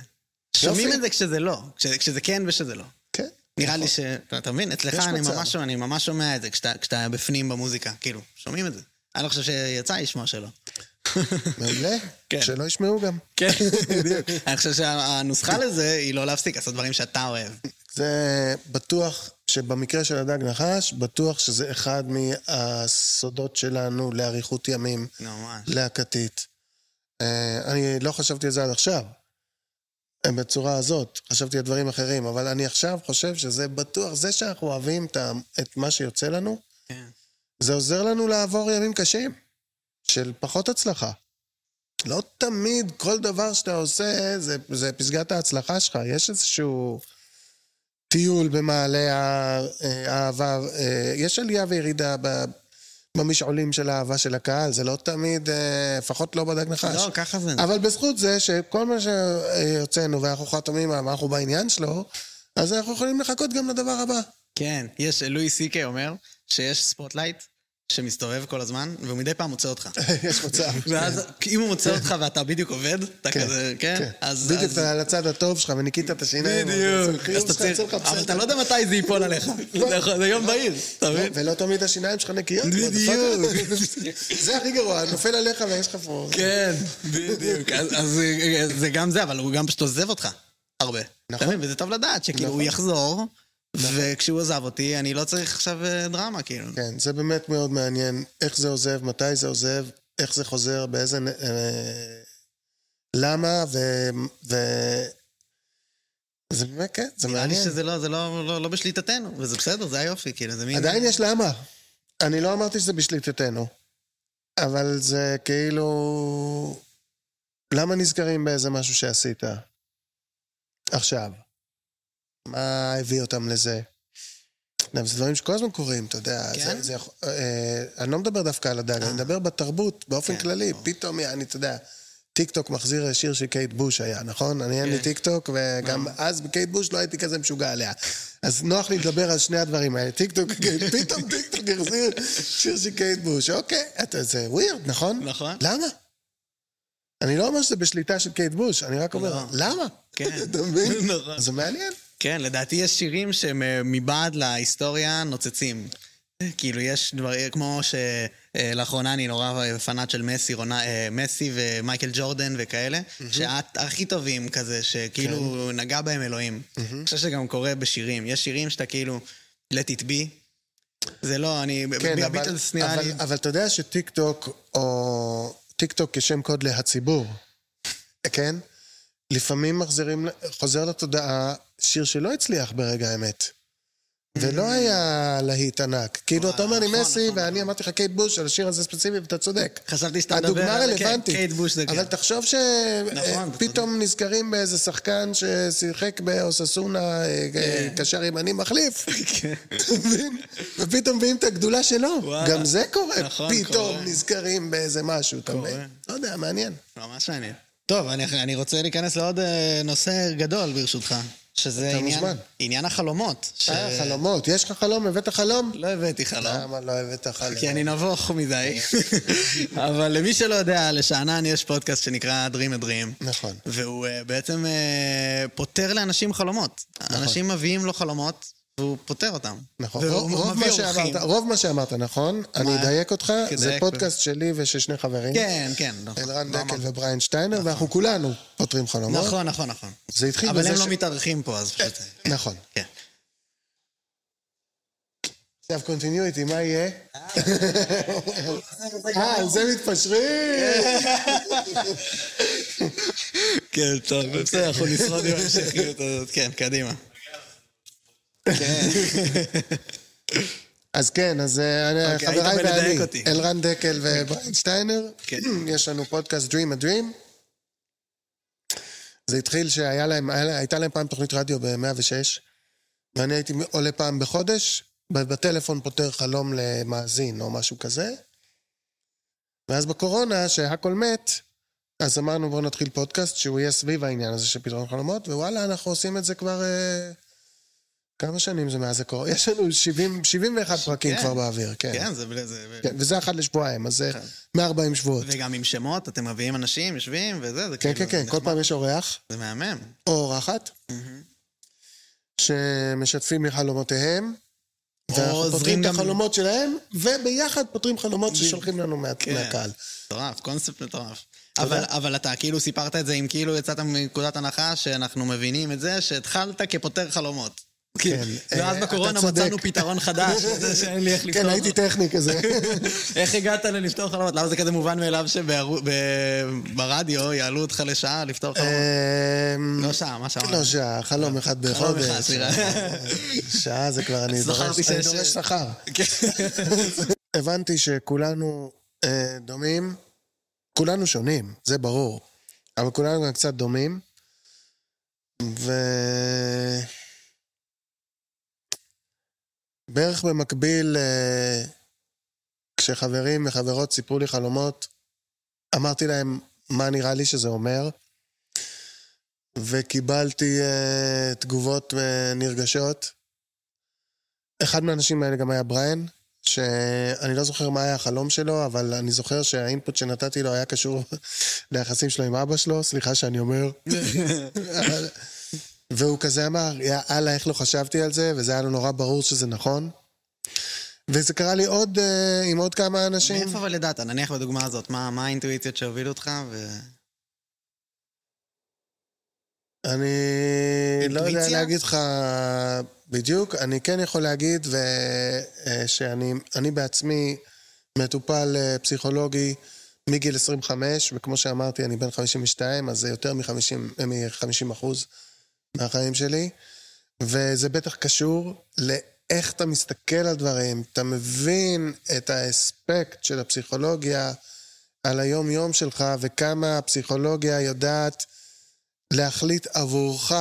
Speaker 2: שומעים. את זה כשזה לא, כש- כשזה כן ושזה לא.
Speaker 1: כן.
Speaker 2: נראה לי ש... אתה אתה מבין? אצלך אני. ממש, ממש שומע את זה כשאתה בפנים במוזיקה, כאילו, שומעים את זה. אני לא חושב שיצא לשמוע שלא.
Speaker 1: מעולה,
Speaker 2: כן.
Speaker 1: שלא ישמעו גם.
Speaker 2: כן, בדיוק. אני חושב שהנוסחה לזה היא לא להפסיק לעשות דברים שאתה אוהב.
Speaker 1: זה בטוח שבמקרה של הדג נחש, בטוח שזה אחד מהסודות שלנו לאריכות ימים
Speaker 2: ממש.
Speaker 1: להקתית. אה, אני לא חשבתי על זה עד עכשיו, אה, בצורה הזאת, חשבתי על דברים אחרים, אבל אני עכשיו חושב שזה בטוח, זה שאנחנו אוהבים את מה שיוצא לנו,
Speaker 2: כן.
Speaker 1: זה עוזר לנו לעבור ימים קשים, של פחות הצלחה. לא תמיד כל דבר שאתה עושה זה, זה פסגת ההצלחה שלך, יש איזשהו טיול במעלה אה, האהבה, אה, יש עלייה וירידה ב- במשעולים של האהבה של הקהל, זה לא תמיד, אה, לפחות לא בדג נחש.
Speaker 2: לא, ככה זה.
Speaker 1: אבל בזכות זה שכל מה שיוצאנו ואנחנו חתומים אנחנו בעניין שלו, אז אנחנו יכולים לחכות גם לדבר הבא.
Speaker 2: כן, יש, לואי סי.קיי אומר שיש spotlight שמסתובב כל הזמן, והוא מדי פעם מוצא אותך.
Speaker 1: יש מצב.
Speaker 2: ואז אם הוא מוצא אותך ואתה בדיוק עובד, אתה כזה, כן? אז...
Speaker 1: בדיוק אתה על הצד הטוב שלך וניקית את השיניים.
Speaker 2: בדיוק. אז אתה צריך... אבל. אתה לא יודע מתי זה ייפול עליך. זה יכול- זה יום בהיר, אתה
Speaker 1: לא,
Speaker 2: מבין?
Speaker 1: ולא תמיד השיניים שלך נקיות.
Speaker 2: בדיוק.
Speaker 1: זה הכי גרוע, נופל עליך ויש לך פה...
Speaker 2: כן, בדיוק. אז זה- גם זה, אבל הוא גם פשוט עוזב אותך. הרבה. מבין? וזה טוב לדעת שכאילו הוא
Speaker 1: נכון.
Speaker 2: יחזור, וכשהוא עזב אותי, אני לא צריך עכשיו אה, דרמה, כאילו.
Speaker 1: כן, זה באמת מאוד מעניין. איך זה עוזב, מתי זה עוזב, איך זה חוזר, באיזה... אה, למה, ו... ו... זה באמת, כן, זה
Speaker 2: נראה לי
Speaker 1: מעניין.
Speaker 2: שזה לא, זה לא, לא, לא בשליטתנו, וזה בסדר, זה היופי, כאילו, זה מין...
Speaker 1: עדיין יש למה. אני לא אמרתי שזה בשליטתנו, אבל זה כאילו... למה נזכרים באיזה משהו שעשית עכשיו? מה הביא אותם לזה? אתה יודע, זה דברים שכל הזמן קורים, אתה יודע.
Speaker 2: כן?
Speaker 1: זה, זה, יכול- אה, אני לא מדבר דווקא על הדג, אני מדבר בתרבות, באופן
Speaker 2: כן,
Speaker 1: כללי.
Speaker 2: ברור.
Speaker 1: פתאום, אני, אתה יודע, טיק טוק מחזיר שיר של קייט בוש היה, נכון? אני אין לי
Speaker 2: כן.
Speaker 1: טיק טוק, וגם אז בקייט בוש לא הייתי כזה משוגע עליה. אז נוח לי לדבר על שני הדברים האלה, טיק טוק, פתאום טיק טוק החזיר שיר של קייט בוש, אוקיי, אתה- זה weird, נכון?
Speaker 2: נכון.
Speaker 1: למה? אני לא אומר שזה בשליטה של קייט בוש, אני רק אומר,
Speaker 2: לא.
Speaker 1: למה?
Speaker 2: כן.
Speaker 1: אתה מבין?
Speaker 2: נכון.
Speaker 1: זה מעניין.
Speaker 2: כן, לדעתי יש שירים שהם אה, מבעד להיסטוריה נוצצים. כאילו, יש דברים, כמו שלאחרונה אני נורא פנאט של מסי, רונה, אה, מסי ומייקל ג'ורדן וכאלה, שאת הכי טובים כזה, שכאילו
Speaker 1: כן.
Speaker 2: נגע בהם אלוהים. אני חושב שגם קורה בשירים. יש שירים שאתה כאילו, let it be. זה לא, אני,
Speaker 1: כן, אבל,
Speaker 2: בביטלס נראה
Speaker 1: אבל,
Speaker 2: לי...
Speaker 1: אבל אתה יודע שטיק טוק, או טיק טוק כשם קוד להציבור, כן? לפעמים מחזירים, חוזר לתודעה שיר שלא הצליח ברגע האמת. ולא היה להיט ענק. כאילו, אתה אומר לי
Speaker 2: נכון,
Speaker 1: מסי,
Speaker 2: נכון,
Speaker 1: ואני אמרתי לך קייט בוש על השיר הזה ספציפי, ואתה צודק.
Speaker 2: חשבתי שאתה מדבר על- כן. קייט בוש
Speaker 1: אבל
Speaker 2: כן.
Speaker 1: תחשוב
Speaker 2: נכון,
Speaker 1: שפתאום נזכרים באיזה שחקן ששיחק באוססונה, אה,
Speaker 2: כן.
Speaker 1: קשר ימני מחליף. מבין? ופתאום מביאים את הגדולה שלו. גם זה קורה.
Speaker 2: נכון,
Speaker 1: פתאום. נזכרים באיזה משהו, אתה. מבין? לא יודע, מעניין.
Speaker 2: ממש מעניין. טוב, אני, אני רוצה להיכנס לעוד אה, נושא גדול, ברשותך. שזה עניין,
Speaker 1: מוזמן.
Speaker 2: עניין החלומות. ש...
Speaker 1: אה, חלומות. יש לך חלום? הבאת חלום?
Speaker 2: לא הבאתי חלום.
Speaker 1: למה לא הבאת חלום?
Speaker 2: כי אני נבוך מדי. אבל למי שלא יודע, לשאנן יש פודקאסט שנקרא Dream a Dream.
Speaker 1: נכון.
Speaker 2: והוא אה, בעצם אה, פותר לאנשים חלומות. אנשים מביאים לו חלומות, והוא פותר אותם.
Speaker 1: נכון.
Speaker 2: והוא
Speaker 1: רוב, רוב,
Speaker 2: מביא
Speaker 1: מה שאמרת. רוב מה שאמרת נכון, אני אדייק אותך, זה. פודקאסט שלי ושל שני חברים,
Speaker 2: כן, כן, נכון.
Speaker 1: אלרן
Speaker 2: לא
Speaker 1: דקל. ובריין שטיינר, ואנחנו כולנו פותרים חלומות.
Speaker 2: נכון, נכון, נכון.
Speaker 1: זה התחיל
Speaker 2: אבל
Speaker 1: בזה
Speaker 2: הם
Speaker 1: ש-
Speaker 2: לא מתארחים פה, אז פשוט...
Speaker 1: נכון.
Speaker 2: כן.
Speaker 1: עכשיו continuity, מה יהיה? אה, על זה מתפשרים?
Speaker 2: כן, טוב, בסדר, אנחנו נשרוד עם ההמשכיות הזאת. כן, קדימה. כן.
Speaker 1: אז כן, אז אה, אני-
Speaker 2: אוקיי,
Speaker 1: חבריי ואני. אלרן דקל ובריין שטיינר,
Speaker 2: כן.
Speaker 1: יש לנו פודקאסט Dream a Dream. זה התחיל שהיה להם, להם פעם תוכנית רדיו ב-106, ואני הייתי עולה פעם בחודש, בטלפון פותר חלום למאזין או משהו כזה. ואז בקורונה, שהכל מת, אז אמרנו בואו נתחיל פודקאסט שהוא יהיה סביב העניין הזה של פתרון חלומות, ווואלה, אנחנו עושים את זה כבר... אה, כמה שנים זה מאז הקורונה? יש לנו 70, 71 פרקים
Speaker 2: כן.
Speaker 1: כבר באוויר, כן.
Speaker 2: כן, זה... זה-
Speaker 1: כן, וזה אחת לשבועיים, אז זה
Speaker 2: כן.
Speaker 1: 140 שבועות.
Speaker 2: וגם עם שמות, אתם מביאים אנשים, יושבים, וזה, זה
Speaker 1: כן,
Speaker 2: כאילו...
Speaker 1: כן, כן,
Speaker 2: זה
Speaker 1: כל. פעם יש אורח
Speaker 2: זה מהמם.
Speaker 1: או אורחת שמשתפים מחלומותיהם,
Speaker 2: או
Speaker 1: ואנחנו פותרים את
Speaker 2: גם-
Speaker 1: החלומות שלהם, וביחד פותרים חלומות ששולחים לנו מה-
Speaker 2: כן.
Speaker 1: מהקהל.
Speaker 2: מטורף, קונספט מטורף. אבל, אבל אתה כאילו סיפרת את זה אם כאילו יצאת מנקודת הנחה שאנחנו מבינים את זה שהתחלת כפותר חלומות.
Speaker 1: כן,
Speaker 2: ואז
Speaker 1: אה,
Speaker 2: בקורונה
Speaker 1: אתה צודק.
Speaker 2: מצאנו פתרון חדש, לזה שאין לי איך לפתור.
Speaker 1: כן, הייתי טכני כזה.
Speaker 2: איך הגעת ללפתור חלומות? למה זה כזה מובן מאליו שברדיו יעלו אותך לשעה לפתור חלומות?
Speaker 1: אמ,
Speaker 2: לא שעה, מה שעה?
Speaker 1: לא שעה, חלום אחד
Speaker 2: חלום
Speaker 1: בחודש.
Speaker 2: אחד, סליחה.
Speaker 1: שעה זה כבר, אני דורש שכר.
Speaker 2: כן.
Speaker 1: הבנתי שכולנו אה, דומים, כולנו שונים, זה ברור, אבל כולנו גם קצת דומים, ו... בערך במקביל, אה, כשחברים וחברות סיפרו לי חלומות, אמרתי להם מה נראה לי שזה אומר, וקיבלתי אה, תגובות אה, נרגשות. אחד מהאנשים האלה גם היה בריין, שאני לא זוכר מה היה החלום שלו, אבל אני זוכר שהאינפוט שנתתי לו היה קשור ליחסים שלו עם אבא שלו, סליחה שאני אומר. והוא כזה אמר, יא אללה, איך לא חשבתי על זה, וזה היה לו נורא ברור שזה נכון. וזה קרה לי עוד, אה, עם עוד כמה אנשים.
Speaker 2: מאיפה אבל ידעת? נניח בדוגמה הזאת, מה מה האינטואיציות שהובילו אותך? ו...
Speaker 1: אני לא יודע? להגיד לך בדיוק, אני כן יכול להגיד ו... אה, שאני אני בעצמי מטופל אה, פסיכולוגי מגיל 25, וכמו שאמרתי, אני בן 52, אז זה יותר מ-50 מ- אחוז מהחיים שלי, וזה בטח קשור לאיך אתה מסתכל על דברים, אתה מבין את האספקט של הפסיכולוגיה על היום-יום שלך, וכמה הפסיכולוגיה יודעת להחליט עבורך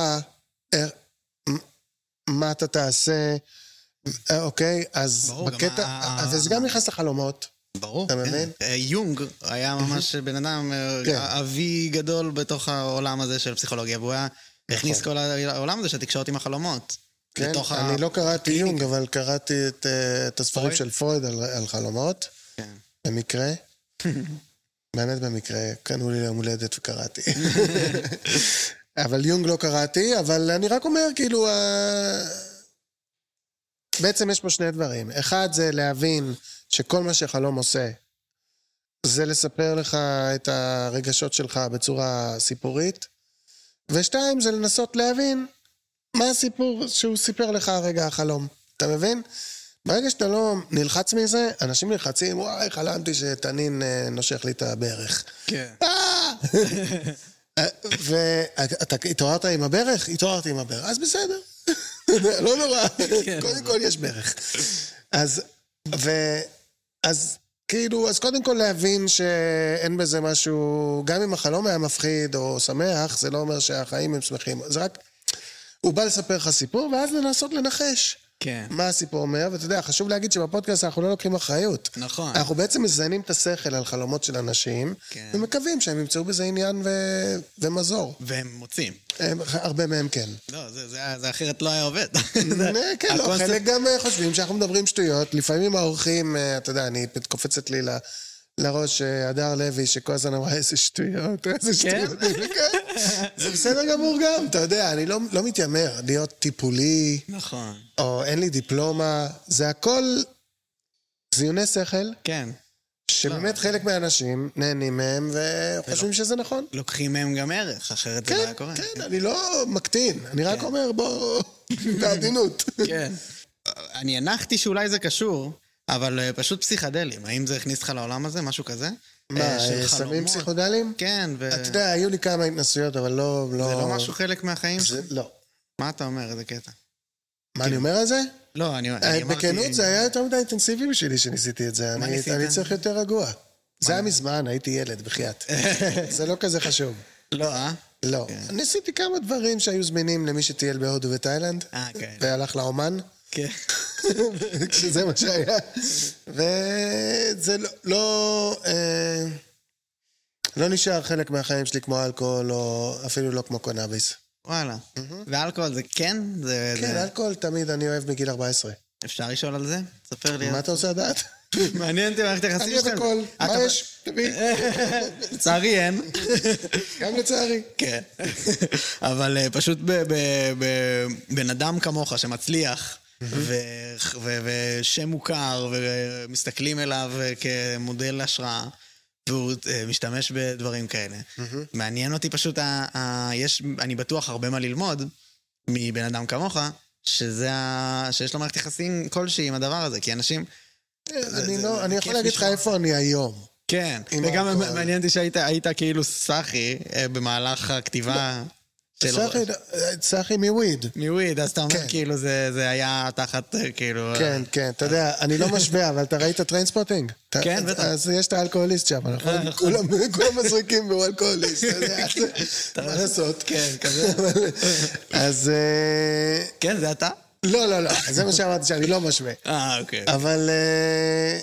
Speaker 1: מ- מה אתה תעשה, אה, אוקיי? אז
Speaker 2: ברור, גם
Speaker 1: בקטע,
Speaker 2: ה-
Speaker 1: אז זה גם נכנס לחלומות.
Speaker 2: ברור.
Speaker 1: אתה
Speaker 2: כן.
Speaker 1: מבין?
Speaker 2: אה, יונג היה ממש בן אדם, אה,
Speaker 1: כן.
Speaker 2: אבי גדול בתוך העולם הזה של פסיכולוגיה, והוא היה הכניס כל העולם הזה של תקשורת עם החלומות.
Speaker 1: כן,
Speaker 2: ה-
Speaker 1: אני לא קראתי יונג, אבל קראתי את, אה, את הספרים
Speaker 2: פרויד?
Speaker 1: של פרויד על, על חלומות,
Speaker 2: כן.
Speaker 1: במקרה. באמת במקרה, קנו לי ליום הולדת וקראתי. אבל יונג לא קראתי, אבל אני רק אומר, כאילו, ה- בעצם יש פה שני דברים. אחד זה להבין שכל מה שחלום עושה, זה לספר לך את הרגשות שלך בצורה סיפורית, ושתיים, זה לנסות להבין מה הסיפור שהוא סיפר לך הרגע החלום. אתה מבין? ברגע שאתה לא נלחץ מזה, אנשים נלחצים, וואי, חלמתי שתנין אה, נושך לי את הברך.
Speaker 2: כן.
Speaker 1: אה! ואתה התעוררת עם הברך? התעוררתי עם הברך. אז בסדר. לא נורא, קודם כל יש ברך. אז, ו... אז כאילו, אז קודם כל להבין שאין בזה משהו, גם אם החלום היה מפחיד או שמח, זה לא אומר שהחיים הם שמחים. זה רק, הוא בא לספר לך סיפור, ואז לנסות לנחש.
Speaker 2: כן.
Speaker 1: מה הסיפור אומר, ואתה יודע, חשוב להגיד שבפודקאסט אנחנו לא לוקחים אחריות.
Speaker 2: נכון.
Speaker 1: אנחנו בעצם מזיינים את השכל על חלומות של אנשים,
Speaker 2: כן.
Speaker 1: ומקווים שהם ימצאו בזה עניין ו... ומזור.
Speaker 2: והם מוצאים.
Speaker 1: הם, הרבה מהם כן.
Speaker 2: לא, זה, זה, זה אחרת לא היה עובד.
Speaker 1: אה, כן, לא, חלק גם אה, חושבים שאנחנו מדברים שטויות. לפעמים האורחים, אה, אתה יודע, אני קופצת לי ל... לראש אה, הדר לוי, שכל הזמן אמרה איזה שטויות, איזה שטויות. כן. זה בסדר גמור גם, אתה יודע, אני לא, לא מתיימר להיות טיפולי,
Speaker 2: נכון.
Speaker 1: או אין לי דיפלומה, זה הכל זיוני שכל,
Speaker 2: כן.
Speaker 1: שבאמת חלק מהאנשים נהנים מהם וחושבים שזה נכון.
Speaker 2: לוקחים מהם גם ערך, אחרת זה לא
Speaker 1: כן,
Speaker 2: היה קורה.
Speaker 1: כן, אני לא מקטין, אני רק
Speaker 2: כן.
Speaker 1: אומר בוא, בעדינות.
Speaker 2: כן. אני הנחתי שאולי זה קשור, אבל אה, פשוט פסיכדלים. האם זה הכניס אותך לעולם הזה? משהו כזה?
Speaker 1: מה,
Speaker 2: אה,
Speaker 1: אה, סמים? פסיכודליים?
Speaker 2: כן, ו...
Speaker 1: אתה יודע, היו לי כמה התנסויות, אבל לא...
Speaker 2: זה לא משהו חלק מהחיים שלך?
Speaker 1: לא.
Speaker 2: מה אתה אומר? איזה קטע.
Speaker 1: מה אני אומר על זה?
Speaker 2: לא, אני אמרתי...
Speaker 1: בכנות זה היה יותר מדי אינטנסיבי בשבילי שניסיתי את זה.
Speaker 2: מה
Speaker 1: אני-
Speaker 2: ניסית?
Speaker 1: אני צריך יותר רגוע. זה היה מזמן, הייתי ילד, בחייאת. זה לא כזה חשוב.
Speaker 2: לא, אה?
Speaker 1: לא. ניסיתי כמה דברים שהיו זמינים למי שטייל בהודו ותאילנד,
Speaker 2: כן.
Speaker 1: והלך לאומן.
Speaker 2: כן.
Speaker 1: כשזה מה שהיה. וזה לא, לא, אה, לא נשאר חלק מהחיים שלי כמו אלכוהול, או אפילו לא כמו קונאביס.
Speaker 2: וואלה. ואלכוהול זה כן? זה...
Speaker 1: כן,
Speaker 2: זה-
Speaker 1: אלכוהול תמיד אני אוהב מגיל 14.
Speaker 2: אפשר לשאול על זה? ספר לי.
Speaker 1: מה אתה רוצה לדעת?
Speaker 2: מעניין אותי מערכת היחסים
Speaker 1: אני אוהב הכל. מה יש? תביא.
Speaker 2: לצערי אין.
Speaker 1: גם לצערי.
Speaker 2: כן. אבל אה, פשוט בן אדם כמוך שמצליח, ושם מוכר, ומסתכלים עליו אה, כמודל השראה, והוא אה, משתמש בדברים כאלה. מעניין אותי פשוט, יש, אני בטוח, הרבה מה ללמוד מבן אדם כמוך, שזה ה... שיש לו מערכת יחסים כלשהי עם הדבר הזה, כי אנשים...
Speaker 1: אני
Speaker 2: זה-
Speaker 1: לא- אני יכול להגיד לך. איפה אני היום.
Speaker 2: כן, וגם. מעניין אותי שהיית היית כאילו סאחי אה, במהלך הכתיבה. סאחי,
Speaker 1: מ weed. מ
Speaker 2: weed, אז אתה אומר
Speaker 1: כן.
Speaker 2: כאילו זה זה היה תחת אה, כאילו...
Speaker 1: כן, כן, אתה יודע, אני לא משווה, אבל אתה ראית טריינספוטינג?
Speaker 2: כן, בטח.
Speaker 1: אז יש את האלכוהוליסט שם, נכון?
Speaker 2: נכון.
Speaker 1: כולם מזריקים והוא אלכוהוליסט, יודע, זה- מה לעשות?
Speaker 2: כן, כזה.
Speaker 1: אז... אה,
Speaker 2: כן, זה אתה?
Speaker 1: לא, לא, לא, זה מה שאמרתי, שאני לא משווה.
Speaker 2: אה, אוקיי.
Speaker 1: אבל אה,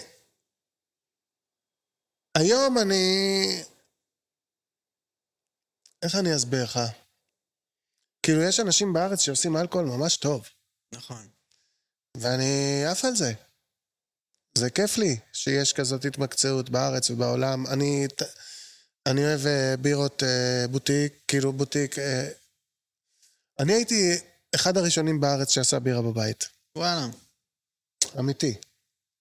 Speaker 1: היום אני... איך אני אסביר לך? כאילו, יש אנשים בארץ שעושים אלכוהול ממש טוב,
Speaker 2: נכון.
Speaker 1: ואני עף על זה. זה כיף לי שיש כזאת התמקצעות בארץ ובעולם. אני, אני אוהב אה, בירות אה, בוטיק, כאילו בוטיק... אה, אני הייתי אחד הראשונים בארץ שעשה בירה בבית.
Speaker 2: וואלה.
Speaker 1: אמיתי.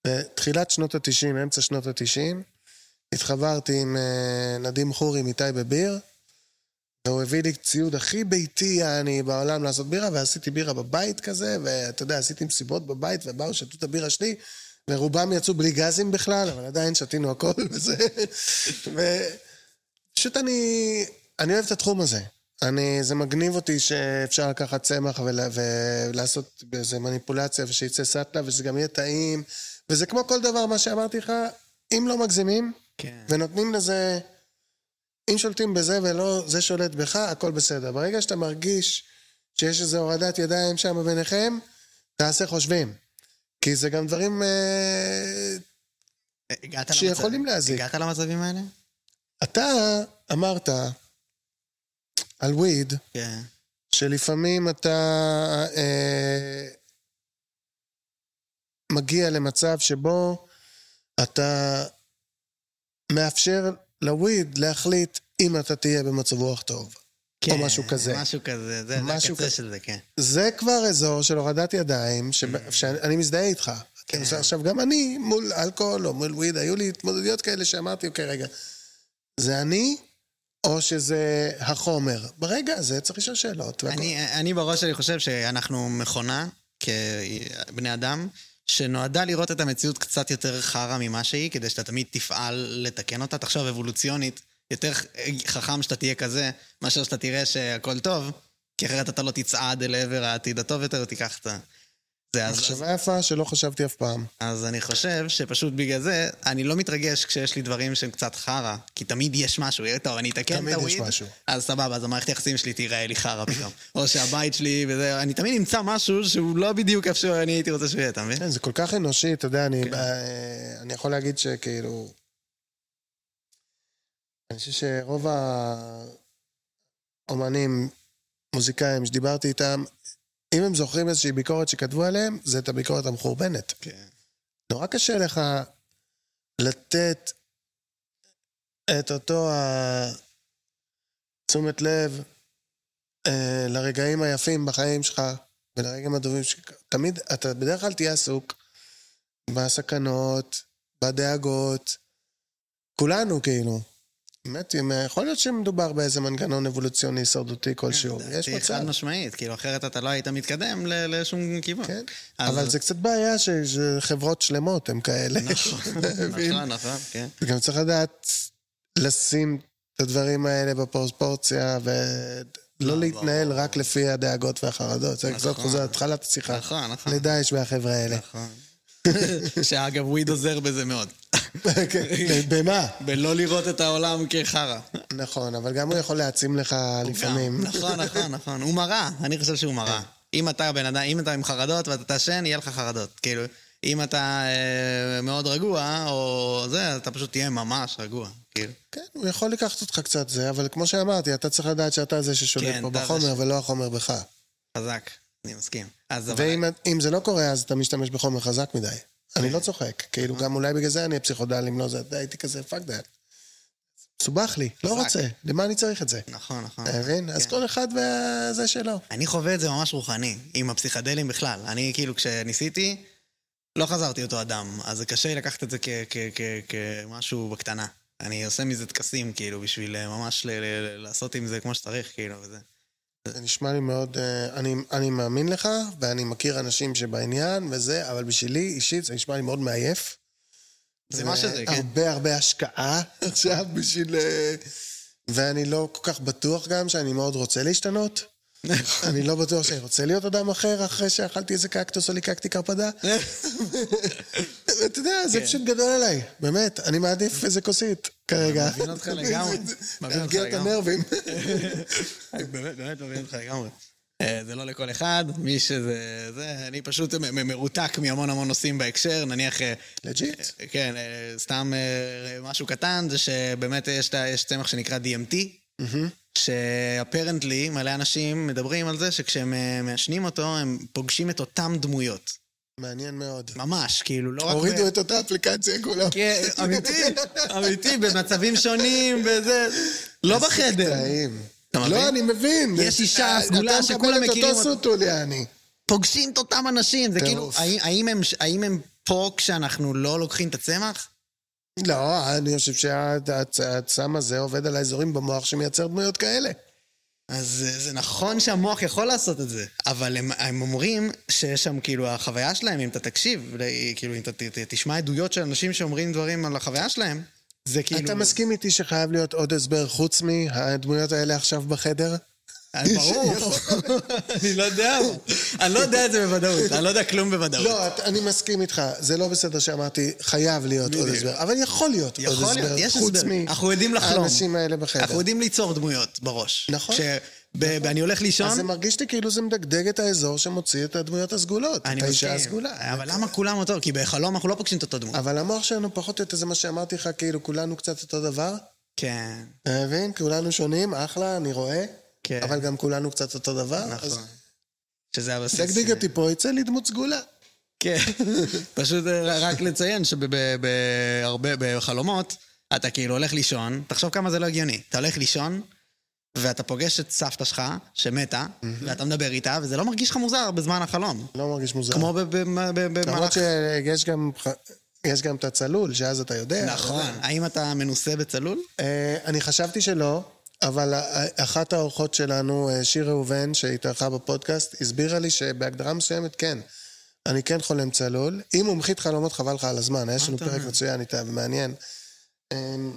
Speaker 1: בתחילת שנות ה-90, אמצע שנות ה-90, התחברתי עם נדים חורי מטייבה ביר, והוא הביא לי ציוד הכי ביתי, יעני, בעולם לעשות בירה, ועשיתי בירה בבית כזה, ואתה יודע, עשיתי מסיבות בבית, ובאו, שתו את הבירה שלי, ורובם יצאו בלי גזים בכלל, אבל עדיין שתינו הכל וזה. ופשוט אני, אני אוהב את התחום הזה. אני, זה מגניב אותי שאפשר לקחת צמח ולה, ולעשות איזה מניפולציה ושיצא סאטלה ושזה גם יהיה טעים. וזה כמו כל דבר, מה שאמרתי לך, אם לא מגזימים
Speaker 2: כן.
Speaker 1: ונותנים לזה, אם שולטים בזה ולא זה שולט בך, הכל בסדר. ברגע שאתה מרגיש שיש איזו הורדת ידיים שם ביניכם, תעשה חושבים. כי זה גם דברים... אה, שיכולים
Speaker 2: למצב-
Speaker 1: להזיק.
Speaker 2: הגעת למצבים האלה?
Speaker 1: אתה אמרת על וויד,
Speaker 2: כן.
Speaker 1: שלפעמים אתה אה, מגיע למצב שבו אתה מאפשר לוויד להחליט אם אתה תהיה במצב רוח טוב.
Speaker 2: כן,
Speaker 1: או משהו כזה.
Speaker 2: משהו כזה, זה זה
Speaker 1: משהו
Speaker 2: הקצה
Speaker 1: כזה.
Speaker 2: של זה, כן.
Speaker 1: זה כבר אזור של הורדת ידיים, שב- שאני מזדהה איתך. כן. עכשיו, גם אני מול אלכוהול או מול וויד, היו לי התמודדויות כאלה שאמרתי, אוקיי, רגע, זה אני או שזה החומר? ברגע הזה צריך לשאול שאלות.
Speaker 2: אני, אני בראש שלי חושב שאנחנו מכונה, כבני אדם, שנועדה לראות את המציאות קצת יותר חרא ממה שהיא, כדי שאתה תמיד תפעל לתקן אותה. תחשוב, אבולוציונית, יותר חכם שאתה תהיה כזה, מאשר שאתה תראה שהכל טוב, כי אחרת אתה לא תצעד אל עבר העתיד הטוב יותר, תיקח את ה... זה,
Speaker 1: מחשבה יפה שלא חשבתי אף פעם.
Speaker 2: אז אני חושב שפשוט בגלל זה, אני לא מתרגש כשיש לי דברים שהם קצת חרא, כי תמיד יש משהו, יהיה טוב, אני אתקן את
Speaker 1: תמיד יש
Speaker 2: הוויד,
Speaker 1: משהו.
Speaker 2: אז סבבה, אז המערכת היחסים שלי תיראה לי חרא פתאום. או שהבית שלי, וזה, אני תמיד אמצא משהו שהוא לא בדיוק איפה שאני הייתי רוצה שהוא יהיה, אתה מבין?
Speaker 1: כן, זה כל כך אנושי, אתה יודע, אני,
Speaker 2: כן.
Speaker 1: אה, אני יכול להגיד שכאילו... אני חושב שרוב האומנים, מוזיקאים שדיברתי איתם, אם הם זוכרים איזושהי ביקורת שכתבו עליהם, זה את הביקורת המחורבנת.
Speaker 2: כן.
Speaker 1: נורא קשה לך לתת את אותו תשומת לב אה, לרגעים היפים בחיים שלך ולרגעים הטובים שלך. תמיד, אתה בדרך כלל תהיה עסוק בסכנות, בדאגות. כולנו כאילו. באמת, אם- יכול להיות שמדובר באיזה מנגנון אבולוציוני הישרדותי כלשהו. יש מצב.
Speaker 2: חד משמעית, כאילו אחרת אתה לא היית מתקדם ל- לשום כיוון.
Speaker 1: כן, אבל זה קצת בעיה שחברות שלמות הן כאלה.
Speaker 2: נכון? נכון, נכון, כן.
Speaker 1: וגם צריך לדעת לשים את הדברים האלה בפרופורציה ולא
Speaker 2: לא,
Speaker 1: להתנהל
Speaker 2: ברור.
Speaker 1: רק לפי הדאגות והחרדות. זה קצת
Speaker 2: נכון.
Speaker 1: חוזר להתחלת השיחה.
Speaker 2: נכון, נכון.
Speaker 1: לדאעש והחבר'ה האלה.
Speaker 2: נכון. שאגב, וויד עוזר בזה מאוד.
Speaker 1: במה?
Speaker 2: בלא לראות את העולם כחרא.
Speaker 1: נכון, אבל גם הוא יכול להעצים לך לפעמים.
Speaker 2: נכון, נכון, נכון. הוא מראה, אני חושב שהוא מראה. אם אתה בן אדם, אם אתה עם חרדות ואתה תעשן, יהיה לך חרדות. כאילו, אם אתה אה, מאוד רגוע, או זה, אתה פשוט תהיה ממש רגוע. כאילו.
Speaker 1: כן, הוא יכול לקחת אותך קצת זה, אבל כמו שאמרתי, אתה צריך לדעת שאתה זה ששולט
Speaker 2: כן,
Speaker 1: פה בחומר
Speaker 2: ש-
Speaker 1: ולא החומר בך.
Speaker 2: חזק, אני מסכים. אז.
Speaker 1: ואם אם זה לא קורה, אז אתה משתמש בחומר חזק מדי. אני לא צוחק. כאילו, גם אולי בגלל זה אני הפסיכודל, אם לא זה, הייתי כזה, fuck that. מסובך לי, לא. רוצה. למה אני צריך את זה?
Speaker 2: נכון, נכון.
Speaker 1: אתה מבין? אז
Speaker 2: כן.
Speaker 1: כל אחד וזה שלו.
Speaker 2: אני חווה את זה ממש רוחני, עם הפסיכדלים בכלל. אני כאילו, כשניסיתי, לא חזרתי אותו אדם, אז זה קשה לי לקחת את זה כמשהו בקטנה. אני עושה מזה טקסים, כאילו, בשביל אה, ממש לעשות עם זה כמו שצריך, כאילו, וזה.
Speaker 1: זה נשמע לי מאוד... אה, אני, אני מאמין לך, ואני מכיר אנשים שבעניין וזה, אבל בשבילי, אישית, זה נשמע לי מאוד מעייף.
Speaker 2: זה מה שזה, כן.
Speaker 1: הרבה הרבה השקעה עכשיו בשביל... אה, ואני לא כל כך בטוח גם שאני מאוד רוצה להשתנות. אני לא בטוח שאני רוצה להיות אדם אחר אחרי שאכלתי איזה קקטוס או ליקקתי קרפדה. אתה יודע, זה
Speaker 2: כן.
Speaker 1: פשוט גדול עליי, באמת. אני מעדיף איזה כוסית כרגע.
Speaker 2: מבין אותך לגמרי. מבין אותך
Speaker 1: להרגיע את
Speaker 2: לגמרי.
Speaker 1: הנרבים.
Speaker 2: באמת, באמת מבין אותך לגמרי. אה, זה לא לכל אחד, מי שזה... זה, אני פשוט מרותק מהמון המון נושאים בהקשר, נניח...
Speaker 1: legit.
Speaker 2: אה, כן, אה, סתם אה, משהו קטן, זה שבאמת יש את צמח שנקרא DMT, ש apparently מלא אנשים מדברים על זה שכשהם אה, מעשנים אותו, הם פוגשים את אותם דמויות.
Speaker 1: מעניין מאוד.
Speaker 2: ממש, כאילו, לא רק... ב-
Speaker 1: הורידו את אותה אפליקציה כולם.
Speaker 2: כן, אמיתי, אמיתי, במצבים שונים, וזה... לא בחדר.
Speaker 1: טעים.
Speaker 2: אתה מבין?
Speaker 1: לא, אני מבין.
Speaker 2: יש אישה סגולה שכולם
Speaker 1: אתה מקבל
Speaker 2: מכירים
Speaker 1: את אותו
Speaker 2: אותה.
Speaker 1: סוטול, יעני.
Speaker 2: פוגשים את אותם אנשים, זה כאילו, האם הם פה כשאנחנו לא לוקחים את הצמח?
Speaker 1: לא, אני חושב שהסם הזה עובד על האזורים במוח שמייצר דמויות כאלה.
Speaker 2: אז זה- זה נכון שהמוח יכול לעשות את זה, אבל הם, הם אומרים שיש שם, כאילו, החוויה שלהם, אם אתה תקשיב, כאילו, אם אתה ת- ת- תשמע עדויות של אנשים שאומרים דברים על החוויה שלהם, זה כאילו...
Speaker 1: אתה מסכים איתי שחייב להיות עוד הסבר חוץ מהדמויות האלה עכשיו בחדר?
Speaker 2: אה, ברור, אני לא יודע, אני לא יודע את זה בוודאות, אני לא יודע כלום בוודאות.
Speaker 1: לא, אני מסכים איתך. זה לא בסדר שאמרתי, חייב להיות עוד. הסבר. אבל יכול להיות עוד הסבר. חוץ. מהאנשים האלה בחדר.
Speaker 2: אנחנו יודעים ליצור דמויות בראש.
Speaker 1: נכון.
Speaker 2: כשאני הולך לישון...
Speaker 1: אז זה מרגיש לי כאילו זה מדגדג את האזור שמוציא את הדמויות הסגולות. את האישה. הסגולה.
Speaker 2: אבל למה כולם אותו? כי בחלום אנחנו לא פוגשים את אותו דמות.
Speaker 1: אבל המוח שלנו פחות או יותר זה מה שאמרתי לך, כאילו כולנו קצת אותו דבר.
Speaker 2: כן,
Speaker 1: אתה מבין? כולנו שונים, אחלה, אני רואה.
Speaker 2: כן.
Speaker 1: אבל גם כולנו קצת אותו דבר. אז
Speaker 2: נכון. שזה הבסיס.
Speaker 1: דגדג אותי פה, יצא לי דמות סגולה.
Speaker 2: כן. פשוט אה, רק לציין שבהרבה, בחלומות, אתה כאילו הולך לישון, תחשוב כמה זה לא הגיוני. אתה הולך לישון, ואתה פוגש את סבתא שלך, שמתה, ואתה מדבר איתה, וזה לא מרגיש לך מוזר בזמן החלום.
Speaker 1: לא מרגיש מוזר.
Speaker 2: כמו ב- ב- ב-
Speaker 1: למרות
Speaker 2: במהלך...
Speaker 1: שיש גם... יש גם את הצלול, שאז אתה יודע.
Speaker 2: נכון. האם אתה מנוסה בצלול?
Speaker 1: אה, אני חשבתי שלא, אבל ה- אחת האורחות שלנו, אה, שיר ראובן, שהתארחה בפודקאסט, הסבירה לי שבהגדרה מסוימת כן. אני כן חולם צלול. היא מומחית חלומות, חבל לך על הזמן, יש לנו פרק? מצוין איתה ומעניין. אמ,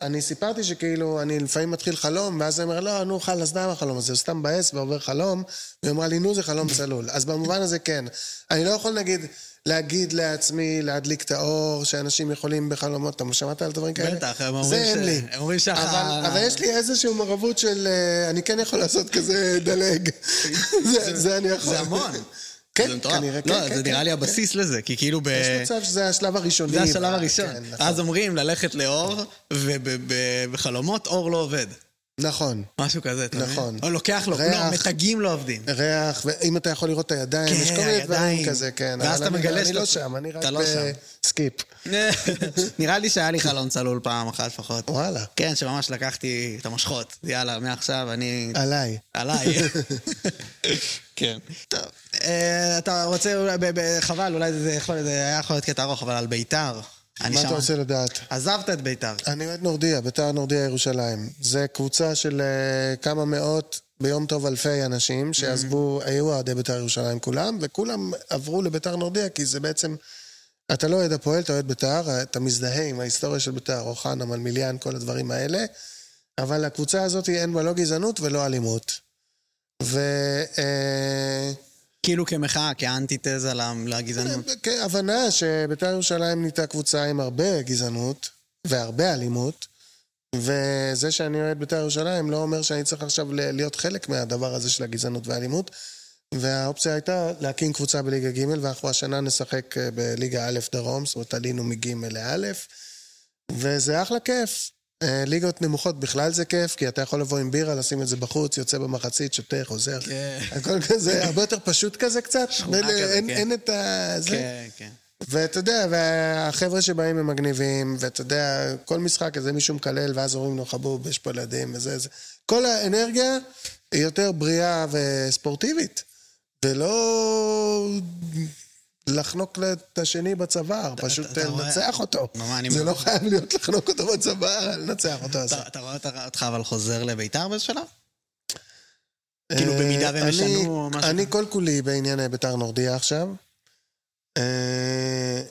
Speaker 1: ואני סיפרתי שכאילו, אני לפעמים מתחיל חלום, ואז אני אומר, לא, נו, חלאס, די החלום הזה, הוא סתם מבאס ועובר חלום, והיא אמרה לי, נו, זה חלום צלול. אז במובן הזה כן. אני לא יכול, נגיד, להגיד לעצמי, להדליק את האור, שאנשים יכולים בחלומות, אתה שמעת על דברים כאלה?
Speaker 2: בטח, הם אומרים
Speaker 1: זה
Speaker 2: ש-
Speaker 1: אין לי.
Speaker 2: הם אומרים שאח-
Speaker 1: אבל, אבל יש לי איזושהי מעורבות של, אה, אני כן יכול לעשות כזה דלג. זה, זה אני יכול.
Speaker 2: זה המון.
Speaker 1: כן,
Speaker 2: זה מטורף.
Speaker 1: כנראה, כן,
Speaker 2: לא,
Speaker 1: כן,
Speaker 2: זה נראה
Speaker 1: כן,
Speaker 2: לי
Speaker 1: כן.
Speaker 2: הבסיס לזה, כי כאילו ב...
Speaker 1: יש מצב שזה השלב הראשוני.
Speaker 2: זה השלב הראשון.
Speaker 1: כן, נכון.
Speaker 2: אז אומרים ללכת לאור, ובחלומות אור לא עובד.
Speaker 1: נכון.
Speaker 2: משהו כזה, אתה מבין?
Speaker 1: נכון.
Speaker 2: או לוקח לו,
Speaker 1: ריח.
Speaker 2: לא, מתגים לא עובדים.
Speaker 1: ריח, ואם אתה יכול לראות את הידיים,
Speaker 2: כן,
Speaker 1: יש כל מיני דברים. כזה, כן.
Speaker 2: ואז אתה
Speaker 1: אני-
Speaker 2: מגלה
Speaker 1: אני
Speaker 2: שאתה-
Speaker 1: לא שם, אני רק
Speaker 2: לא.
Speaker 1: בסקיפ.
Speaker 2: נראה לי שהיה לי חלום צלול פעם אחת לפחות.
Speaker 1: וואלה.
Speaker 2: כן, שממש לקחתי את המושכות. יאללה, מעכשיו אני...
Speaker 1: עליי.
Speaker 2: עליי. כן. טוב. אה, אתה רוצה חבל, אולי זה היה יכול להיות קטע ארוך, אבל על ביתר. אני
Speaker 1: מה
Speaker 2: שם-
Speaker 1: אתה רוצה לדעת?
Speaker 2: עזבת את ביתר.
Speaker 1: אני אוהד נורדיה, ביתר נורדיה ירושלים. זה קבוצה של אה, כמה מאות, ביום טוב אלפי אנשים, שעזבו, היו אוהדי ביתר ירושלים כולם, וכולם עברו לביתר נורדיה, כי זה בעצם... אתה לא אוהד הפועל, אתה אוהד ביתר, אתה מזדהה עם ההיסטוריה של ביתר, אוחנה, מלמיליאן, כל הדברים האלה, אבל לקבוצה הזאת אין בה לא גזענות ולא אלימות. ו... אה,
Speaker 2: כאילו כמחאה, כאנטיתזה לגזענות.
Speaker 1: כהבנה שבית"ר ירושלים נהייתה קבוצה עם הרבה גזענות והרבה אלימות, וזה שאני אוהד בית"ר ירושלים לא אומר שאני צריך עכשיו להיות חלק מהדבר הזה של הגזענות והאלימות. והאופציה הייתה להקים קבוצה בליגה ג' ואנחנו השנה נשחק אה, בליגה א' דרום, זאת אומרת עלינו מג' לא', וזה אחלה כיף. אה, ליגות נמוכות בכלל זה כיף, כי אתה יכול לבוא עם בירה, לשים את זה בחוץ, יוצא במחצית, שותה, חוזר.
Speaker 2: כן.
Speaker 1: הכל כזה, הרבה יותר פשוט כזה קצת.
Speaker 2: שכונה כזה, כן.
Speaker 1: אין את ה...
Speaker 2: כן, כן.
Speaker 1: ואתה יודע, והחבר'ה שבאים הם מגניבים, ואתה יודע, כל משחק איזה מישהו מקלל, ואז אומרים לו חבוב, יש פה ילדים, וזה, זה. כל האנרגיה היא יותר בריאה וספורטיבית, ולא לחנוק את השני בצוואר, פשוט לנצח אותו. זה. לא חייב להיות לחנוק אותו בצוואר, לנצח אותו.
Speaker 2: אתה רואה אותך- אבל חוזר לביתר באיזשהו שלב? כאילו, במידה והם ישנו משהו
Speaker 1: אני. כל כולי בענייני ביתר נורדיה עכשיו. אה,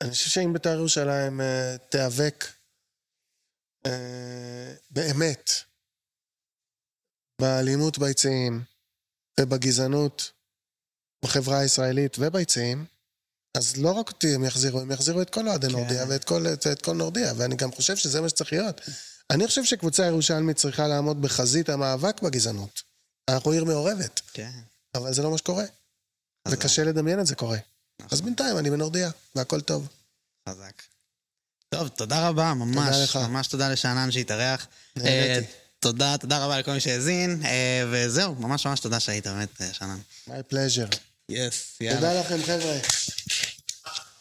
Speaker 1: אני חושב שאם ביתר ירושלים אה, תיאבק אה, באמת באלימות ביציעים ובגזענות בחברה הישראלית וביציעים, אז לא רק אותי הם יחזירו, הם יחזירו את כל אוהדי
Speaker 2: כן.
Speaker 1: נורדיה ואת כל, את, את כל נורדיה, ואני גם חושב שזה מה שצריך להיות. אני חושב שקבוצה ירושלמית צריכה לעמוד בחזית המאבק בגזענות. אנחנו עיר מעורבת,
Speaker 2: כן.
Speaker 1: אבל זה לא מה שקורה. וקשה לדמיין את זה קורה.
Speaker 2: נכון.
Speaker 1: אז בינתיים אני בנורדיה, והכל טוב.
Speaker 2: חזק. טוב, תודה רבה, ממש.
Speaker 1: תודה לך.
Speaker 2: ממש תודה לשאנן שהתארח.
Speaker 1: נהניתי.
Speaker 2: אה, תודה, תודה רבה לכל מי שהאזין, אה, וזהו, ממש ממש תודה שהיית, באמת, אה, שאנן.
Speaker 1: My pleasure.
Speaker 2: יס, יאללה.
Speaker 1: תודה לכם, חבר'ה.